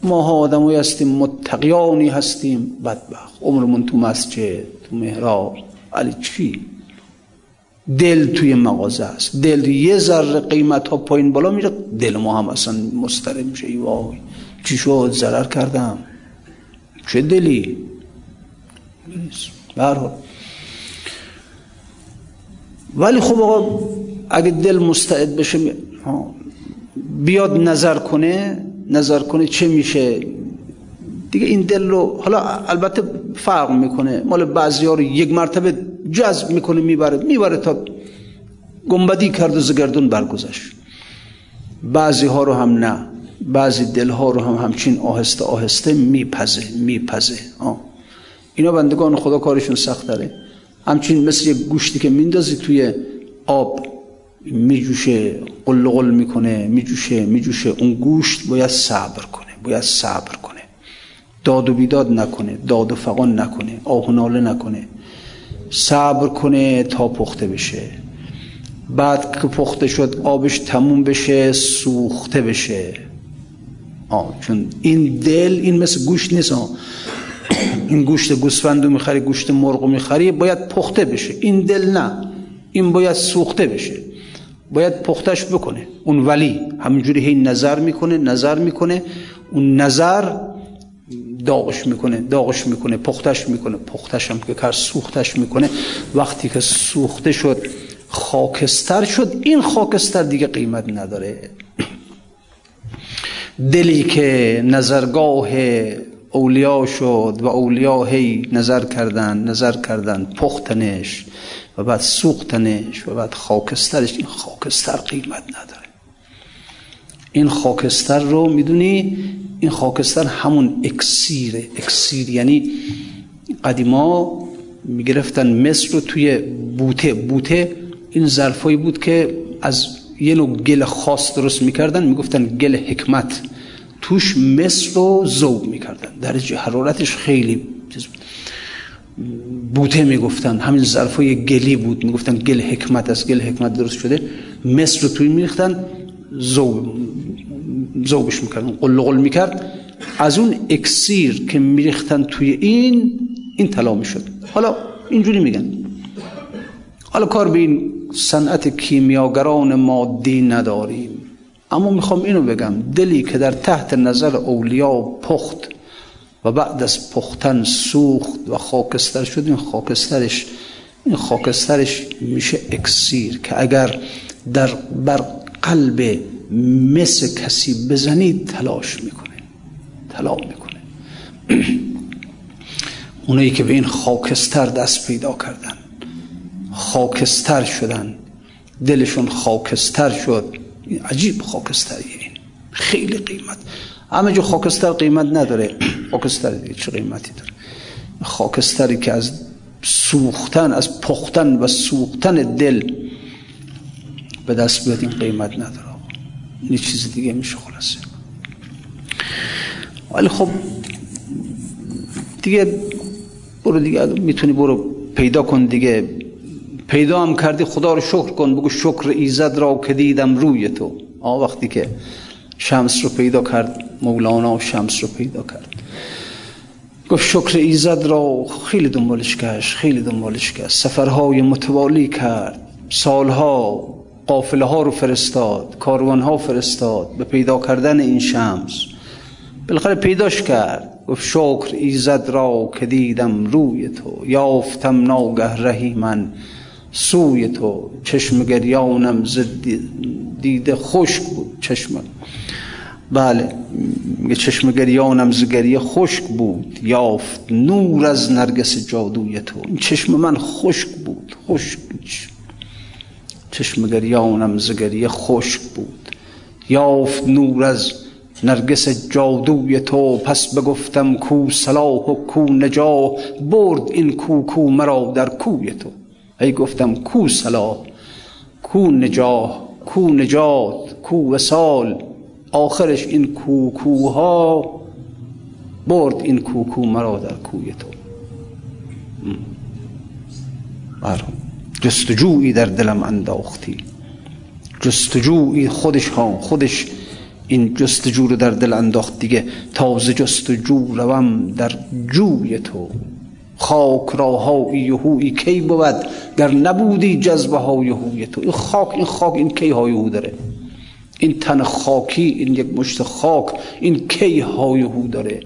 ما ها آدمایی هستیم متقیانی هستیم بدبخت. عمرمون تو مسجد تو محراب. علی چی؟ دل توی مغازه است. دل یه ذره قیمت ها پایین بالا میره دل ما هم اصلا مسترب میشه. ای وای چی شد؟ ضرر کردم. چه دلی؟ برحال ولی خب آقا اگه دل مستعد بشه بیاد نظر کنه. نظر کنه چه میشه؟ دیگه این دل رو حالا البته فرق می‌کنه. مال بعضی ها رو یک مرتبه جذب می‌کنه می‌بره می‌بره تا گنبدی کرد و زگردون برگذشت. بعضی ها رو هم نه بعضی دل ها رو هم همچین آهسته آهسته میپزه میپزه. آه. اینا بندگان خدا کارشون سخت داره همچین مثل یک گوشتی که میندازی توی آب میجوشه قل قل می‌کنه میجوشه میجوشه. اون گوشت باید صبر کنه باید صبر داد و بیداد نکنه داد و فقان نکنه آه و ناله نکنه صبر کنه تا پخته بشه. بعد که پخته شد آبش تموم بشه سوخته بشه. آه چون این دل این مثل گوشت نیست آه. این گوشت گوسفند رو می‌خری گوشت مرغ می‌خری باید پخته بشه. این دل نه این باید سوخته بشه. باید پختش بکنه. اون ولی همینجوری هی نظر می‌کنه نظر می‌کنه. اون نظر داغش می‌کنه داغش می‌کنه پختش می‌کنه. پختش هم که کار سوختش می‌کنه. وقتی که سوخته شد خاکستر شد. این خاکستر دیگه قیمت نداره. دلی که نظرگاه اولیا شد و اولیا هی نظر کردن نظر کردن پختنش و بعد سوختنش و بعد خاکسترش. این خاکستر قیمت نداره. این خاکستر رو می‌دونی این خاکستر همون اکسیره. اکسیر یعنی قدیما می‌گرفتن مصر رو توی بوته. بوته این ظرفایی بود که از یه نوع گل خاص درست می‌کردن. می‌گفتن گل حکمت. توش مصر رو ذوب می‌کردن. درجه حرارتش خیلی بوته می‌گفتن. همین ظرفای گلی بود. می‌گفتن گل حکمت از گل حکمت درست شده. مصر رو توی میریختن ذوب ذوبش می‌کردن قل قل می‌کرد. از اون اکسیر که میریختن توی این این طلا می‌شد. حالا اینجوری میگن. حالا کار به این صنعت کیمیاگران مادی نداریم. اما می‌خوام اینو بگم. دلی که در تحت نظر اولیا پخت و بعد از پختن سوخت و خاکستر شد این خاکسترش این خاکسترش میشه اکسیر که اگر در بر قلب مس کسی بزنید تلاش می‌کنه. طلا می‌کنه. اونایی که به این خاکستر دست پیدا کردن خاکستر شدن دلشون خاکستر شد. عجیب خاکستریه این. خیلی قیمت. همه جو خاکستر قیمت نداره. خاکستر دیگه چه قیمتی داره؟ خاکستری که از سوختن از پختن و سوختن دل به دست بیاد این قیمت نداره. این چیز دیگه میشه خلاصه. ولی خب دیگه برو دیگه می‌تونی برو پیدا کن دیگه. پیدا هم کردی خدا رو شکر کن بگو شکر ایزد را که دیدم روی تو. آه وقتی که شمس رو پیدا کرد مولانا شمس رو پیدا کرد. گفت شکر ایزد را خیلی دنبالش کش خیلی دنبالش کرد سفرهای متوالی کرد سالها قافله ها رو فرستاد کاروان ها فرستاد به پیدا کردن این شمس. بالاخره پیداش کرد گفت شکر ایزد را که دیدم روی تو یافتم ناگه رهی من سوی تو. چشم گریانم دیده خشک بود چشم بله چشم گریانم زگریه خشک بود یافت نور از نرگس جادوی تو. چشم من خشک بود خشک چشم گریانم زگریه خشک بود. یافت نور از نرگس جادوی تو پس بگفتم کو صلاح و کو نجا برد این کو کو مرا در کوی تو. ای گفتم کو صلاح کو نجاه کو نجات کو وسال آخرش این کوکوها برد این کوکو مرا در کوی تو. بله. جستجویی در دلم انداختی. جستجویی خودش ها خودش این جستجو رو در دل انداخت دیگه. تازه جستجو روم در جوی تو. خاک را هایی هوی کی بود؟ گر نبودی جذبه های هوی تو. این خاک این خاک این کی های هو داره. این تن خاکی این یک مشت خاک این کی های هو داره.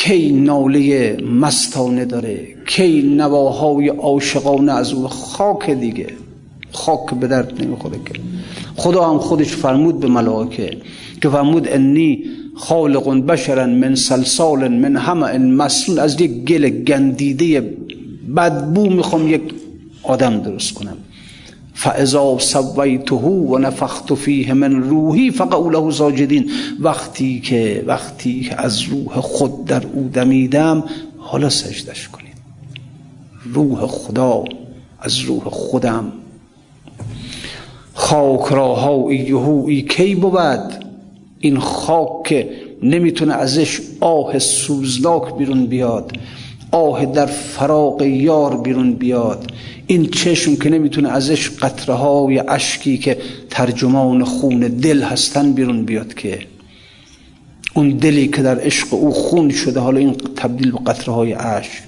کی ناله مستانه داره کی نواهای عاشقانه از او خاک دیگه خاک به درد نمی‌خوره که. خدا هم خودش فرمود به ملائکه که فرمود انی خالق بشرا من سلسال من همه مسنون. از یک گل گندیده بدبو می‌خوام یک آدم درست کنم. فاذا سویته و نفخت فیه من روحی فقعوا له ساجدین وقتی که وقتی که از روح خود در او دمیدم حالا سجدش کنید. روح خدا از روح خودم. خاک را ای کی بود؟ این خاک که نمی‌تونه ازش آه سوزناک بیرون بیاد. آه در فراق یار بیرون بیاد. این چشم که نمی‌تونه ازش قطره های اشکی که ترجمان خون دل هستن بیرون بیاد که اون دلی که در عشق او خون شده حالا این تبدیل به قطره های اشک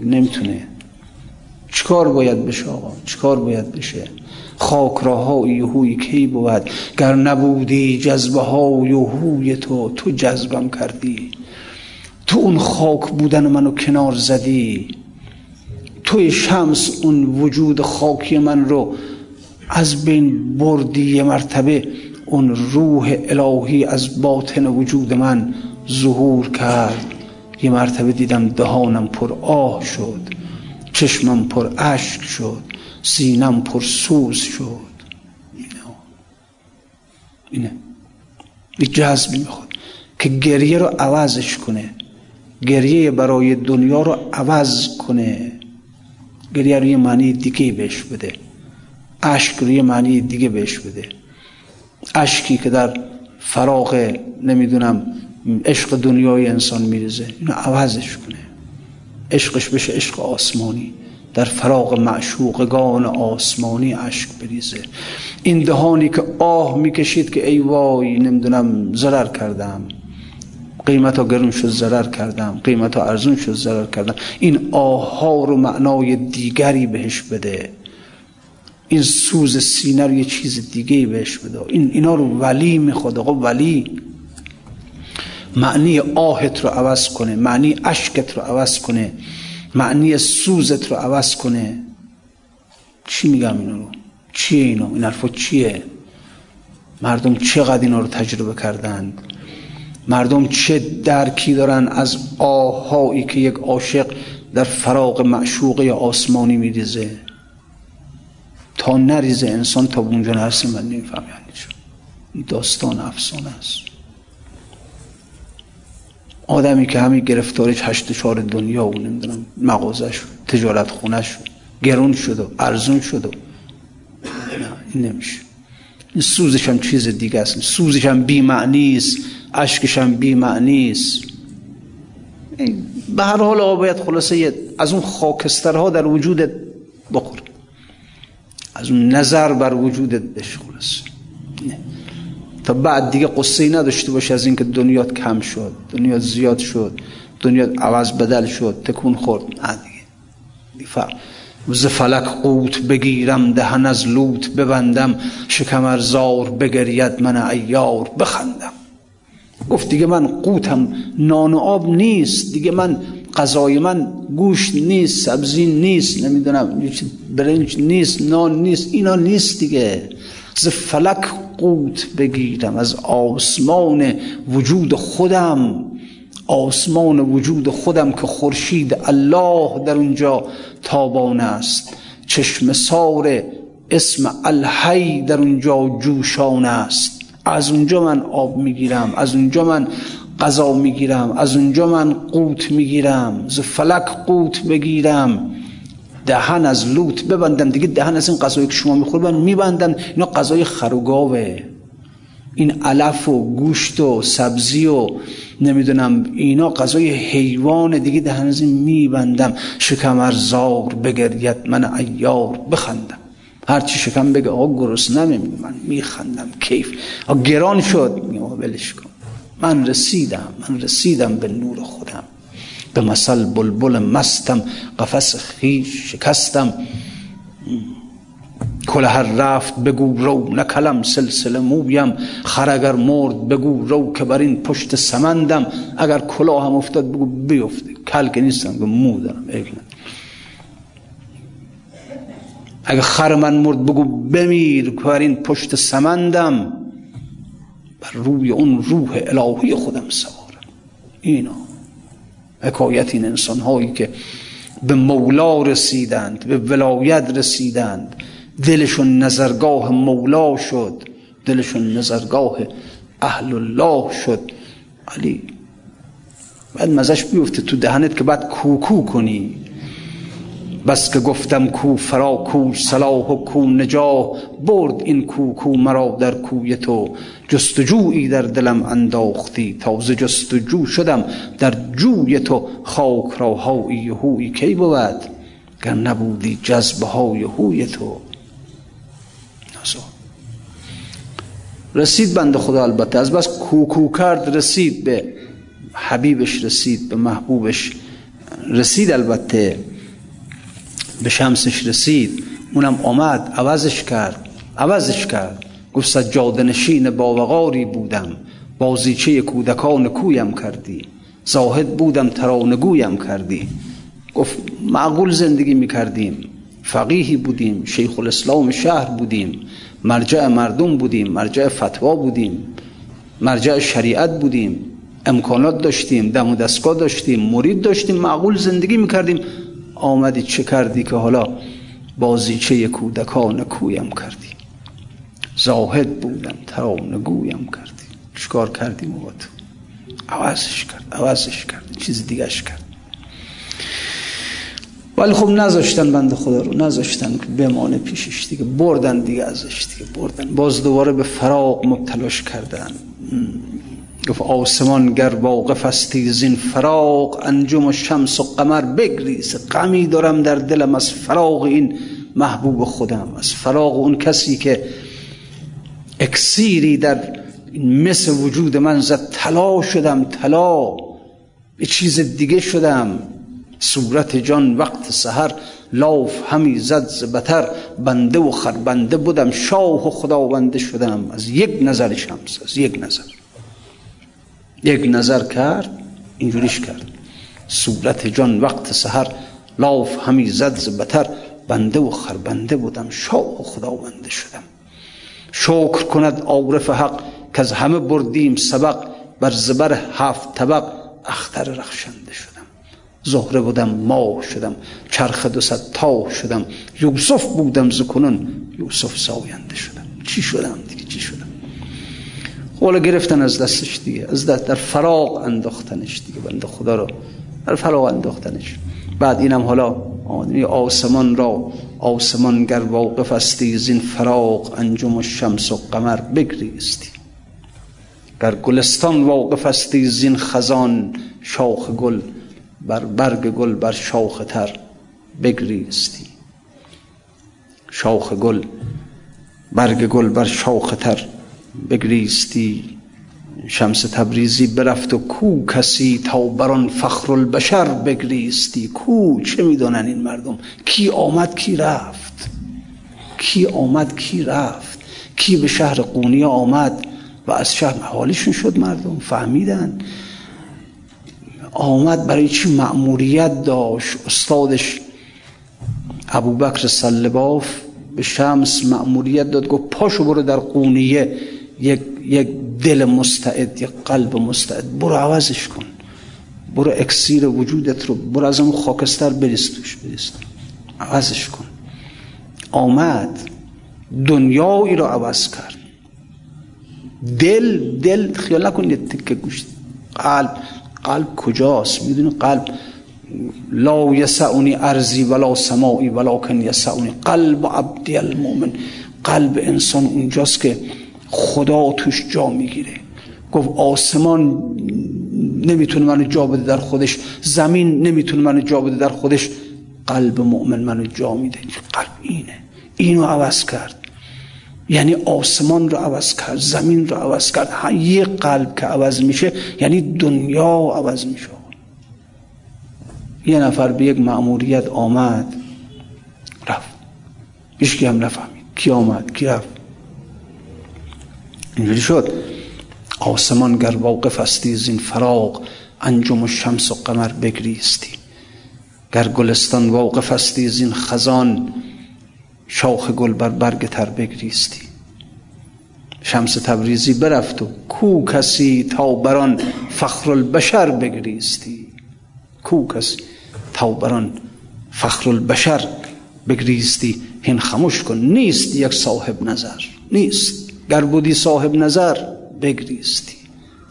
نمی‌تونه. چکار باید بشه آقا؟ چکار باید بشه؟ خاک راهای هوی کی بود؟ گر نبودی جذبه های هوی تو تو جذبم کردی. تو اون خاک بودن منو کنار زدی. توی شمس اون وجود خاکی من رو از بین بردی مرتبه اون روح الهی از باطن وجود من ظهور کرد. یه مرتبه دیدم دهانم پر آه شد چشمم پر اشک شد سینم پر سوز شد. اینه. یه جذبی می‌خواد که گریه رو عوضش کنه گریه برای دنیا رو عوض کنه. گریه رو یه معنی دیگه بهش بده. عشق رو یه معنی دیگه بهش بده. اشکی که در فراغ نمی‌دونم عشق دنیای انسان میریزه اینو عوضش کنه. عشقش بشه عشق آسمانی. در فراغ معشوقگان آسمانی اشک بریزه. این دهانی که آه می‌کشید که ای وای نمی‌دونم ضرر کردم. قیمت ها گرون شد ضرر کردم. قیمت ها ارزون شد ضرر کردم. این آه ها رو معنای دیگری بهش بده. این سوز سینه رو یه چیز دیگه بهش بده. این اینا رو ولی می‌خواد. آقا ولی. معنی آهت رو عوض کنه. معنی اشکت رو عوض کنه. معنی سوزت رو عوض کنه. چی میگم اینو رو؟ چیه اینو این حرفا چیه؟ مردم چقدر اینا رو تجربه کردند؟ مردم چه درکی دارن از آهایی که یک عاشق در فراغ معشوقه آسمانی میریزه؟ تا نریزه انسان تا اونجا نرسه من نمیفهم یعنی این داستان افسانه است. آدمی که همین گرفتارش هشت چهار دنیا و نمی‌دونم مغازش تجارت خونش گرون شد و ارزون شد و این نمیشه. این سوزش هم چیز دیگه است. سوزش هم بی معنی است. اشکش هم بی معنی است به هر حال باید خلاصه از اون خاکسترها در وجودت بخور. از اون نظر بر وجودت بش خلاصه. تا بعد دیگه قصه نداشته باشه از اینکه دنیات کم شد دنیات زیاد شد دنیات عوض بدل شد تکون خورد. نه دیگه. ز فلک قوت بگیرم دهن از لوت ببندم شکم زار بگرید من ایار بخندم. گفت دیگه من قوتم نان و آب نیست دیگه من غذای من گوشت نیست سبزی نیست نمی‌دونم برنج نیست نان نیست اینا نیست دیگه. ز فلک قوت بگیرم از آسمان وجود خودم آسمان وجود خودم که خورشید الله در اونجا تابان است. چشم سار اسم الحی در اونجا جوشان است. از اونجا من آب می‌گیرم از اونجا من غذا می‌گیرم از اونجا من قوت می‌گیرم ز فلک قوت بگیرم. دهن از لوت ببندم دیگه دهن از این غذایی که شما می‌خورید من میبندم. اینا غذای خروگاوه. این علف و گوشت و سبزی و نمی‌دونم اینا غذای حیوان دیگه دهن از این میبندم. شکم ارزار بگرید من ایار بخندم. هرچی شکم بگه آقا گرس نمیم. من میخندم کیف. آقا گران شد. میگم ولش کن. من رسیدم من رسیدم به نور خودم. به مثل بلبل مستم قفس خیش شکستم. کل هر رفت بگو رو نکلم سلسله مویم. خر اگر مرد بگو رو که بر این پشت سمندم. اگر کلاه هم افتاد بگو بیفته. کل که نیستم که مو دارم اگر خر من مرد بگو بمیر که این پشت سمندم بر روی اون روح الهی خودم سوارم. اینا حکایت این انسان هایی که به مولا رسیدند به ولایت رسیدند. دلشون نظرگاه مولا شد دلشون نظرگاه اهل الله شد. علی بعد مزش بیفته تو دهنت که بعد کوکو کنی. بس که گفتم کو فرا کو صلاح و کو نجاه برد این کو کو مرا در کوی تو. جستجویی در دلم انداختی تازه جستجو شدم در جوی تو. خاک را هایی هوی کی بود؟ گر نبودی جذبه های هوی تو. رسید بند خدا البته. از بس کوکو کرد رسید به حبیبش رسید به محبوبش. رسید البته. به شمسش رسید اونم آمد عوضش کرد عوضش کرد. گفت سجاد نشین باوقاری بودم بازیچه کودکان کویم کردی زاهد بودم ترانگویم کردی. گفت معقول زندگی می‌کردیم فقیهی بودیم شیخ الاسلام شهر بودیم مرجع مردم بودیم مرجع فتوا بودیم مرجع شریعت بودیم امکانات داشتیم دم و دستگاه داشتیم مرید داشتیم معقول زندگی می‌کردیم. آمدی چه کردی که حالا بازیچه کودکان کویم کردی؟ زاهد بودم ترانگویم کردی. چیکار کردیم با تو؟ عوضش کرد عوضش کرد چیز دیگهش کرد. ولی خب نذاشتن بند خدا رو نذاشتن که بمانه پیشش دیگه بردن دیگه ازش دیگه بردن. باز دوباره به فراغ مبتلاش کردن. گفت آسمان گر واقف استی زین فراغ انجم و شمس و قمر بگریز. غمی دارم در دلم از فراغ این محبوب خودم از فراغ اون کسی که اکسیری در مثل وجود من زد. طلا شدم طلا. به چیز دیگه شدم. صورت جان وقت سحر لاف همی زد بتر. بنده و خربنده بودم شاه و خداونده شدم. از یک نظر شمس از یک نظر. یک نظر کرد اینجوریش کرد. صورت جان وقت سحر لاف همی زد بتر بنده و خربنده بودم شاه خداونده شدم. شکر کند عارف حق که از همه بردیم سبق بر زبر هفت طبق اختر رخشنده شدم. زهره بودم ماه شدم چرخ دو صد تا شدم. یوسف بودم زکنون یوسف ساینده شدم. چی شدم دیگه؟ چی شدم؟ حالا گرفتن از دستش دیگه. از دست در فراغ انداختنش دیگه بنده خدا رو. در فراغ انداختنش. بعد اینم حالا آسمان را آسمان گر واقف استی زین فراغ انجم و شمس و قمر بگریستی. گر گلستان واقف استی زین خزان شاخ گل بر برگ گل بر شاخ تر بگریستی. شاخ گل برگ گل بر شاخ تر بگریستی شمس تبریزی برفت و کو کسی تا بران فخر البشر بگریستی؟ کو؟ چه می‌دونن این مردم؟ کی آمد کی رفت؟ کی آمد کی رفت؟ کی به شهر قونیه آمد؟ و از شهر حالیشون شد مردم فهمیدن. آمد برای چی مأموریت داشت؟ استادش ابوبکر سلباف به شمس مأموریت داد گفت پاشو برو در قونیه. یک, یک دل مستعد یک قلب مستعد. برو عوضش کن. برو اکسیر وجودت رو برو از اون خاکستر بریز توش بریز. عوضش کن. آمد. دنیایی رو عوض کرد. دل دل خیال نکنید تکه گوشت قلب قلب کجاست؟ می‌دونی قلب؟ لا یسعونی ارزی ولا سماعی ولکن یسعونی. قلب عبدی المؤمن. قلب انسان اونجاست که خدا توش جا می‌گیره. گفت آسمان نمی‌تونه منو جا بده در خودش زمین نمی‌تونه منو جا بده در خودش. قلب مؤمن منو جا میده. قلب اینه. اینو عوض کرد. یعنی آسمان رو عوض کرد زمین رو عوض کرد. یه قلب که عوض میشه یعنی دنیا عوض میشه. یه نفر به یک معموریت آمد رفت. هیچ هم نفهمید. کی آمد؟ کی رفت؟ اینجوری شد. آسمان گر واقف استی زین فراغ انجم و شمس و قمر بگریستی. گر گلستان واقف استی زین خزان شاخ گل بر برگ تر بگریستی. شمس تبریزی برفت و کو کسی تا بران فخر البشر بگریستی؟ کو کسی تا بران فخر البشر بگریستی؟ هین خموش کن نیست یک صاحب نظر نیست. گر بودی صاحب نظر بگریستی.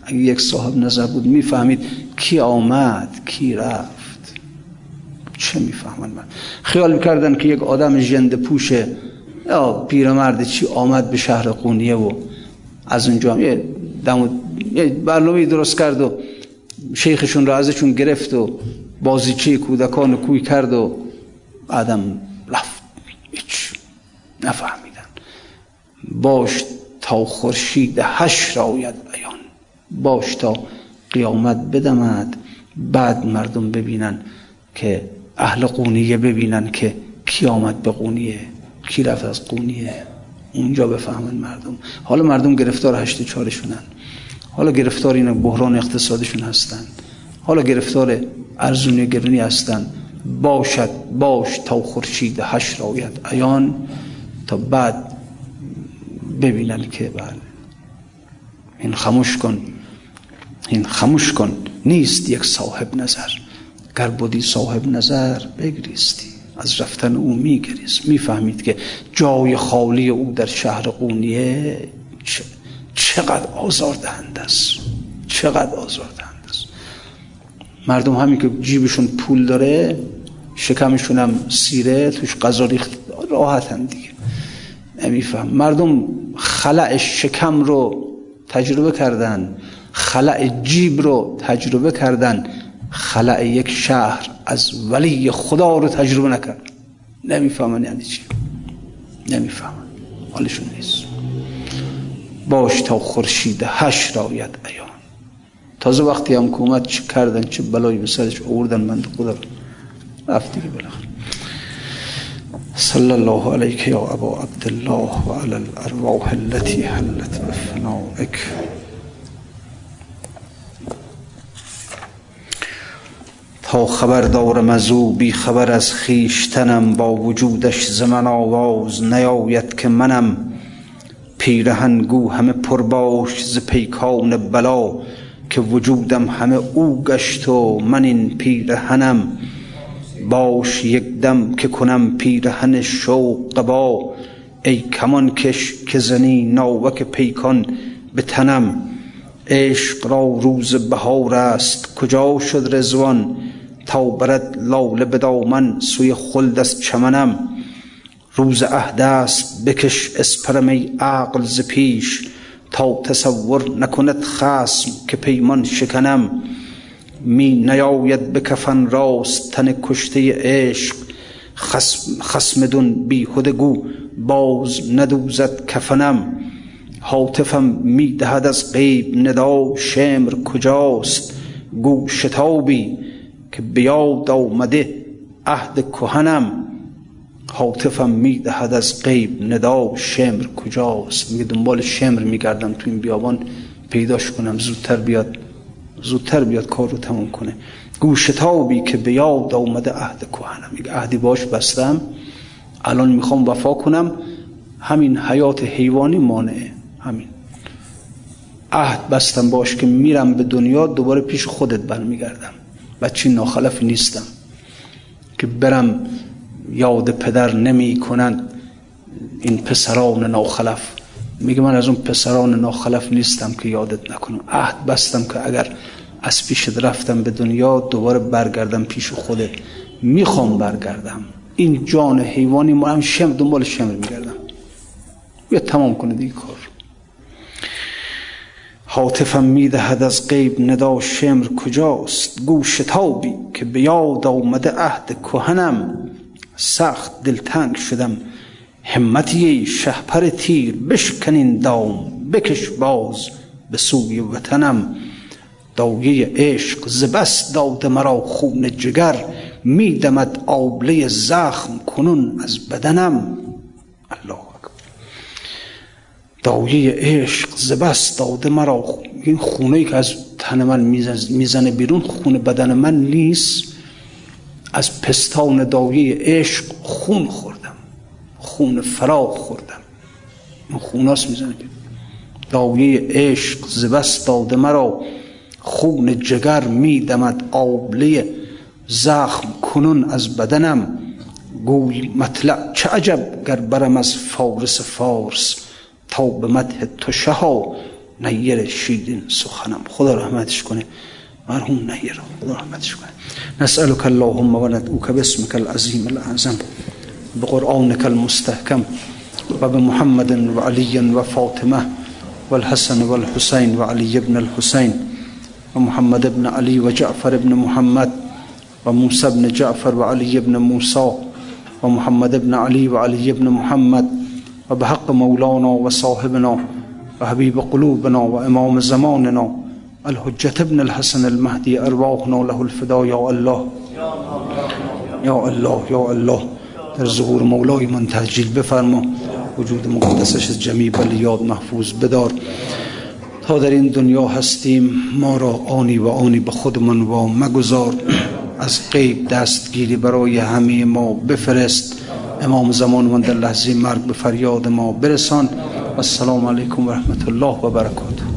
اگه یک صاحب نظر بود می‌فهمید کی آمد کی رفت. چه می‌فهمن من؟ خیال می‌کردن که یک آدم جند پوشه یا پیرمرد چی آمد به شهر قونیه و از اونجا یه یه برنامه درست کرد و شیخشون را ازشون گرفت و بازیچه کودکان کوی کرد و بعدم رفت. هیچ. نفهمیدن. باش تا خورشید حشر آید بیان. باش تا قیامت بدمد. بعد مردم ببینن که اهل قونیه ببینن که کی آمد به قونیه کی رفت از قونیه؟ اونجا بفهمن مردم. حالا مردم گرفتار هشت چارشونن حالا گرفتار این بحران اقتصادشون هستن. حالا گرفتار ارزونی گرونی هستن. باشد باش تا خورشید حشر آید ایان تا بعد ببینن که بله. این خموش کن. این خموش کن. نیست یک صاحب نظر. گر بودی صاحب نظر بگریستی. از رفتن او میگریست. می‌فهمید که جای خالی او در شهر قونیه چقدر آزار دهنده است. چقدر آزار دهنده است. مردم همین که جیبشون پول داره شکمشون هم سیره توش غذا ریخت راحتن دیگه. نمیفهم مردم خلع شکم رو تجربه کردن خلع جیب رو تجربه کردن. خلع یک شهر از ولی خدا رو تجربه نکرد. نمی‌فهمن یعنی چی؟ نمی‌فهمن حالشون نیست. باش تا خورشید هش راید ایان تازه وقتی هم حکومت چه کردن چه بلایی به سرش آوردن من خدا رفت دیگه بالاخره. صلى الله عليك يا أبا عبد الله وعلى الأرواح التي حلت بفنائك. تا خبر دارم از بی خبر از خیشتنم با وجودش زمن آواز نیاید که منم. پیرهنگو همه پرباش ز پیکان بلا که وجودم همه او گشت و من این پیرهنم. باش یک دم که کنم پیرهن شوق با ای کمان کش که زنی ناوک پیکان به تنم. عشق را روز بهار است. کجا شد رزوان تا برد لاله به دامن سوی خلد از چمنم. روز عهد است. بکش اسپرم ای عقل ز پیش. تا تصور نکند خصم که پیمان شکنم. می نیاید به کفن راست تن کشته عشق خسم, خسم دون بیهده گو باز ندوزد کفنم. حاطفم می دهد از غیب ندا شمر کجاست؟ گو شتابی که بیاد آمده عهد کهنم. حاطفم می دهد از غیب ندا شمر کجاست؟ میگه دنبال شمر میگردم تو این بیابان پیداش کنم زودتر بیاد. زودتر بیاد کار رو تموم کنه. گوشتابی که به یاد آمده عهد کهنم یک عهدی باش بستم. الان می‌خوام وفا کنم. همین حیات حیوانی مانعه. همین. عهد بستم باش که میرم به دنیا دوباره پیش خودت برمیگردم. بچه ناخلفی نیستم. که برم یاد پدر نمی کنند این پسران ناخلف. میگه من از اون پسران ناخلف نیستم که یادت نکنم. عهد بستم که اگر از پیشت رفتم به دنیا دوباره برگردم پیش خودت می‌خوام برگردم. این جان حیوانی ما هم شم دنبال شمر میگردم. بیا تمام کنه دیگه کار. حاطفم می‌دهد از غیب ندا شمر کجاست؟ گوش تابی که به یاد آمده عهد کهنم. سخت دلتنگ شدم. همتی شهپر تیر بشکنین دام بکش باز به سوی وطنم. دایه عشق زبست داده مرا خون جگر میدمد آبله زخم کنون از بدنم. الله دایه عشق زبست داده مرا این خونه که از تن من می‌زنه بیرون خون بدن من نیست. از پستان دایه عشق خون خوردم خون فراغ خوردم. این خوناست می‌زنه بیرون دایه عشق زبست داده مرا. خون جگر می دمد آبله زخم کنون از بدنم. گوی مطلع چه عجب گر برم از فارس فارس تا به مدح تو شها. نیر شیرین سخنم. خدا رحمتش کنه. مرحوم نیر. خدا رحمتش کنه. نسألك اللهم وندعوك باسمك العظيم الأعظم. بقرآنك المستحكم وبمحمد وعلي وفاطمة والحسن والحسين وعلي بن الحسين ومحمد بن علي وجعفر بن محمد وموسى بن جعفر وعلي بن موسى ومحمد بن علي وعلي بن محمد وبحق مولانا وصاحبنا وحبيب قلوبنا وإمام زماننا الحجة ابن الحسن المهدي أرواحنا له الفداء يا الله يا الله يا الله. در ظهور مولای من تهجیل بفرما. وجود مقدسش از جمیع بلیاد محفوظ بدار. تا در این دنیا هستیم ما را آنی و آنی به خودمان و مگذار. از غیب دستگیری برای همه ما بفرست. امام زمان من در لحظه مرگ به فریاد ما برسان. السلام علیکم و رحمت الله و برکاته.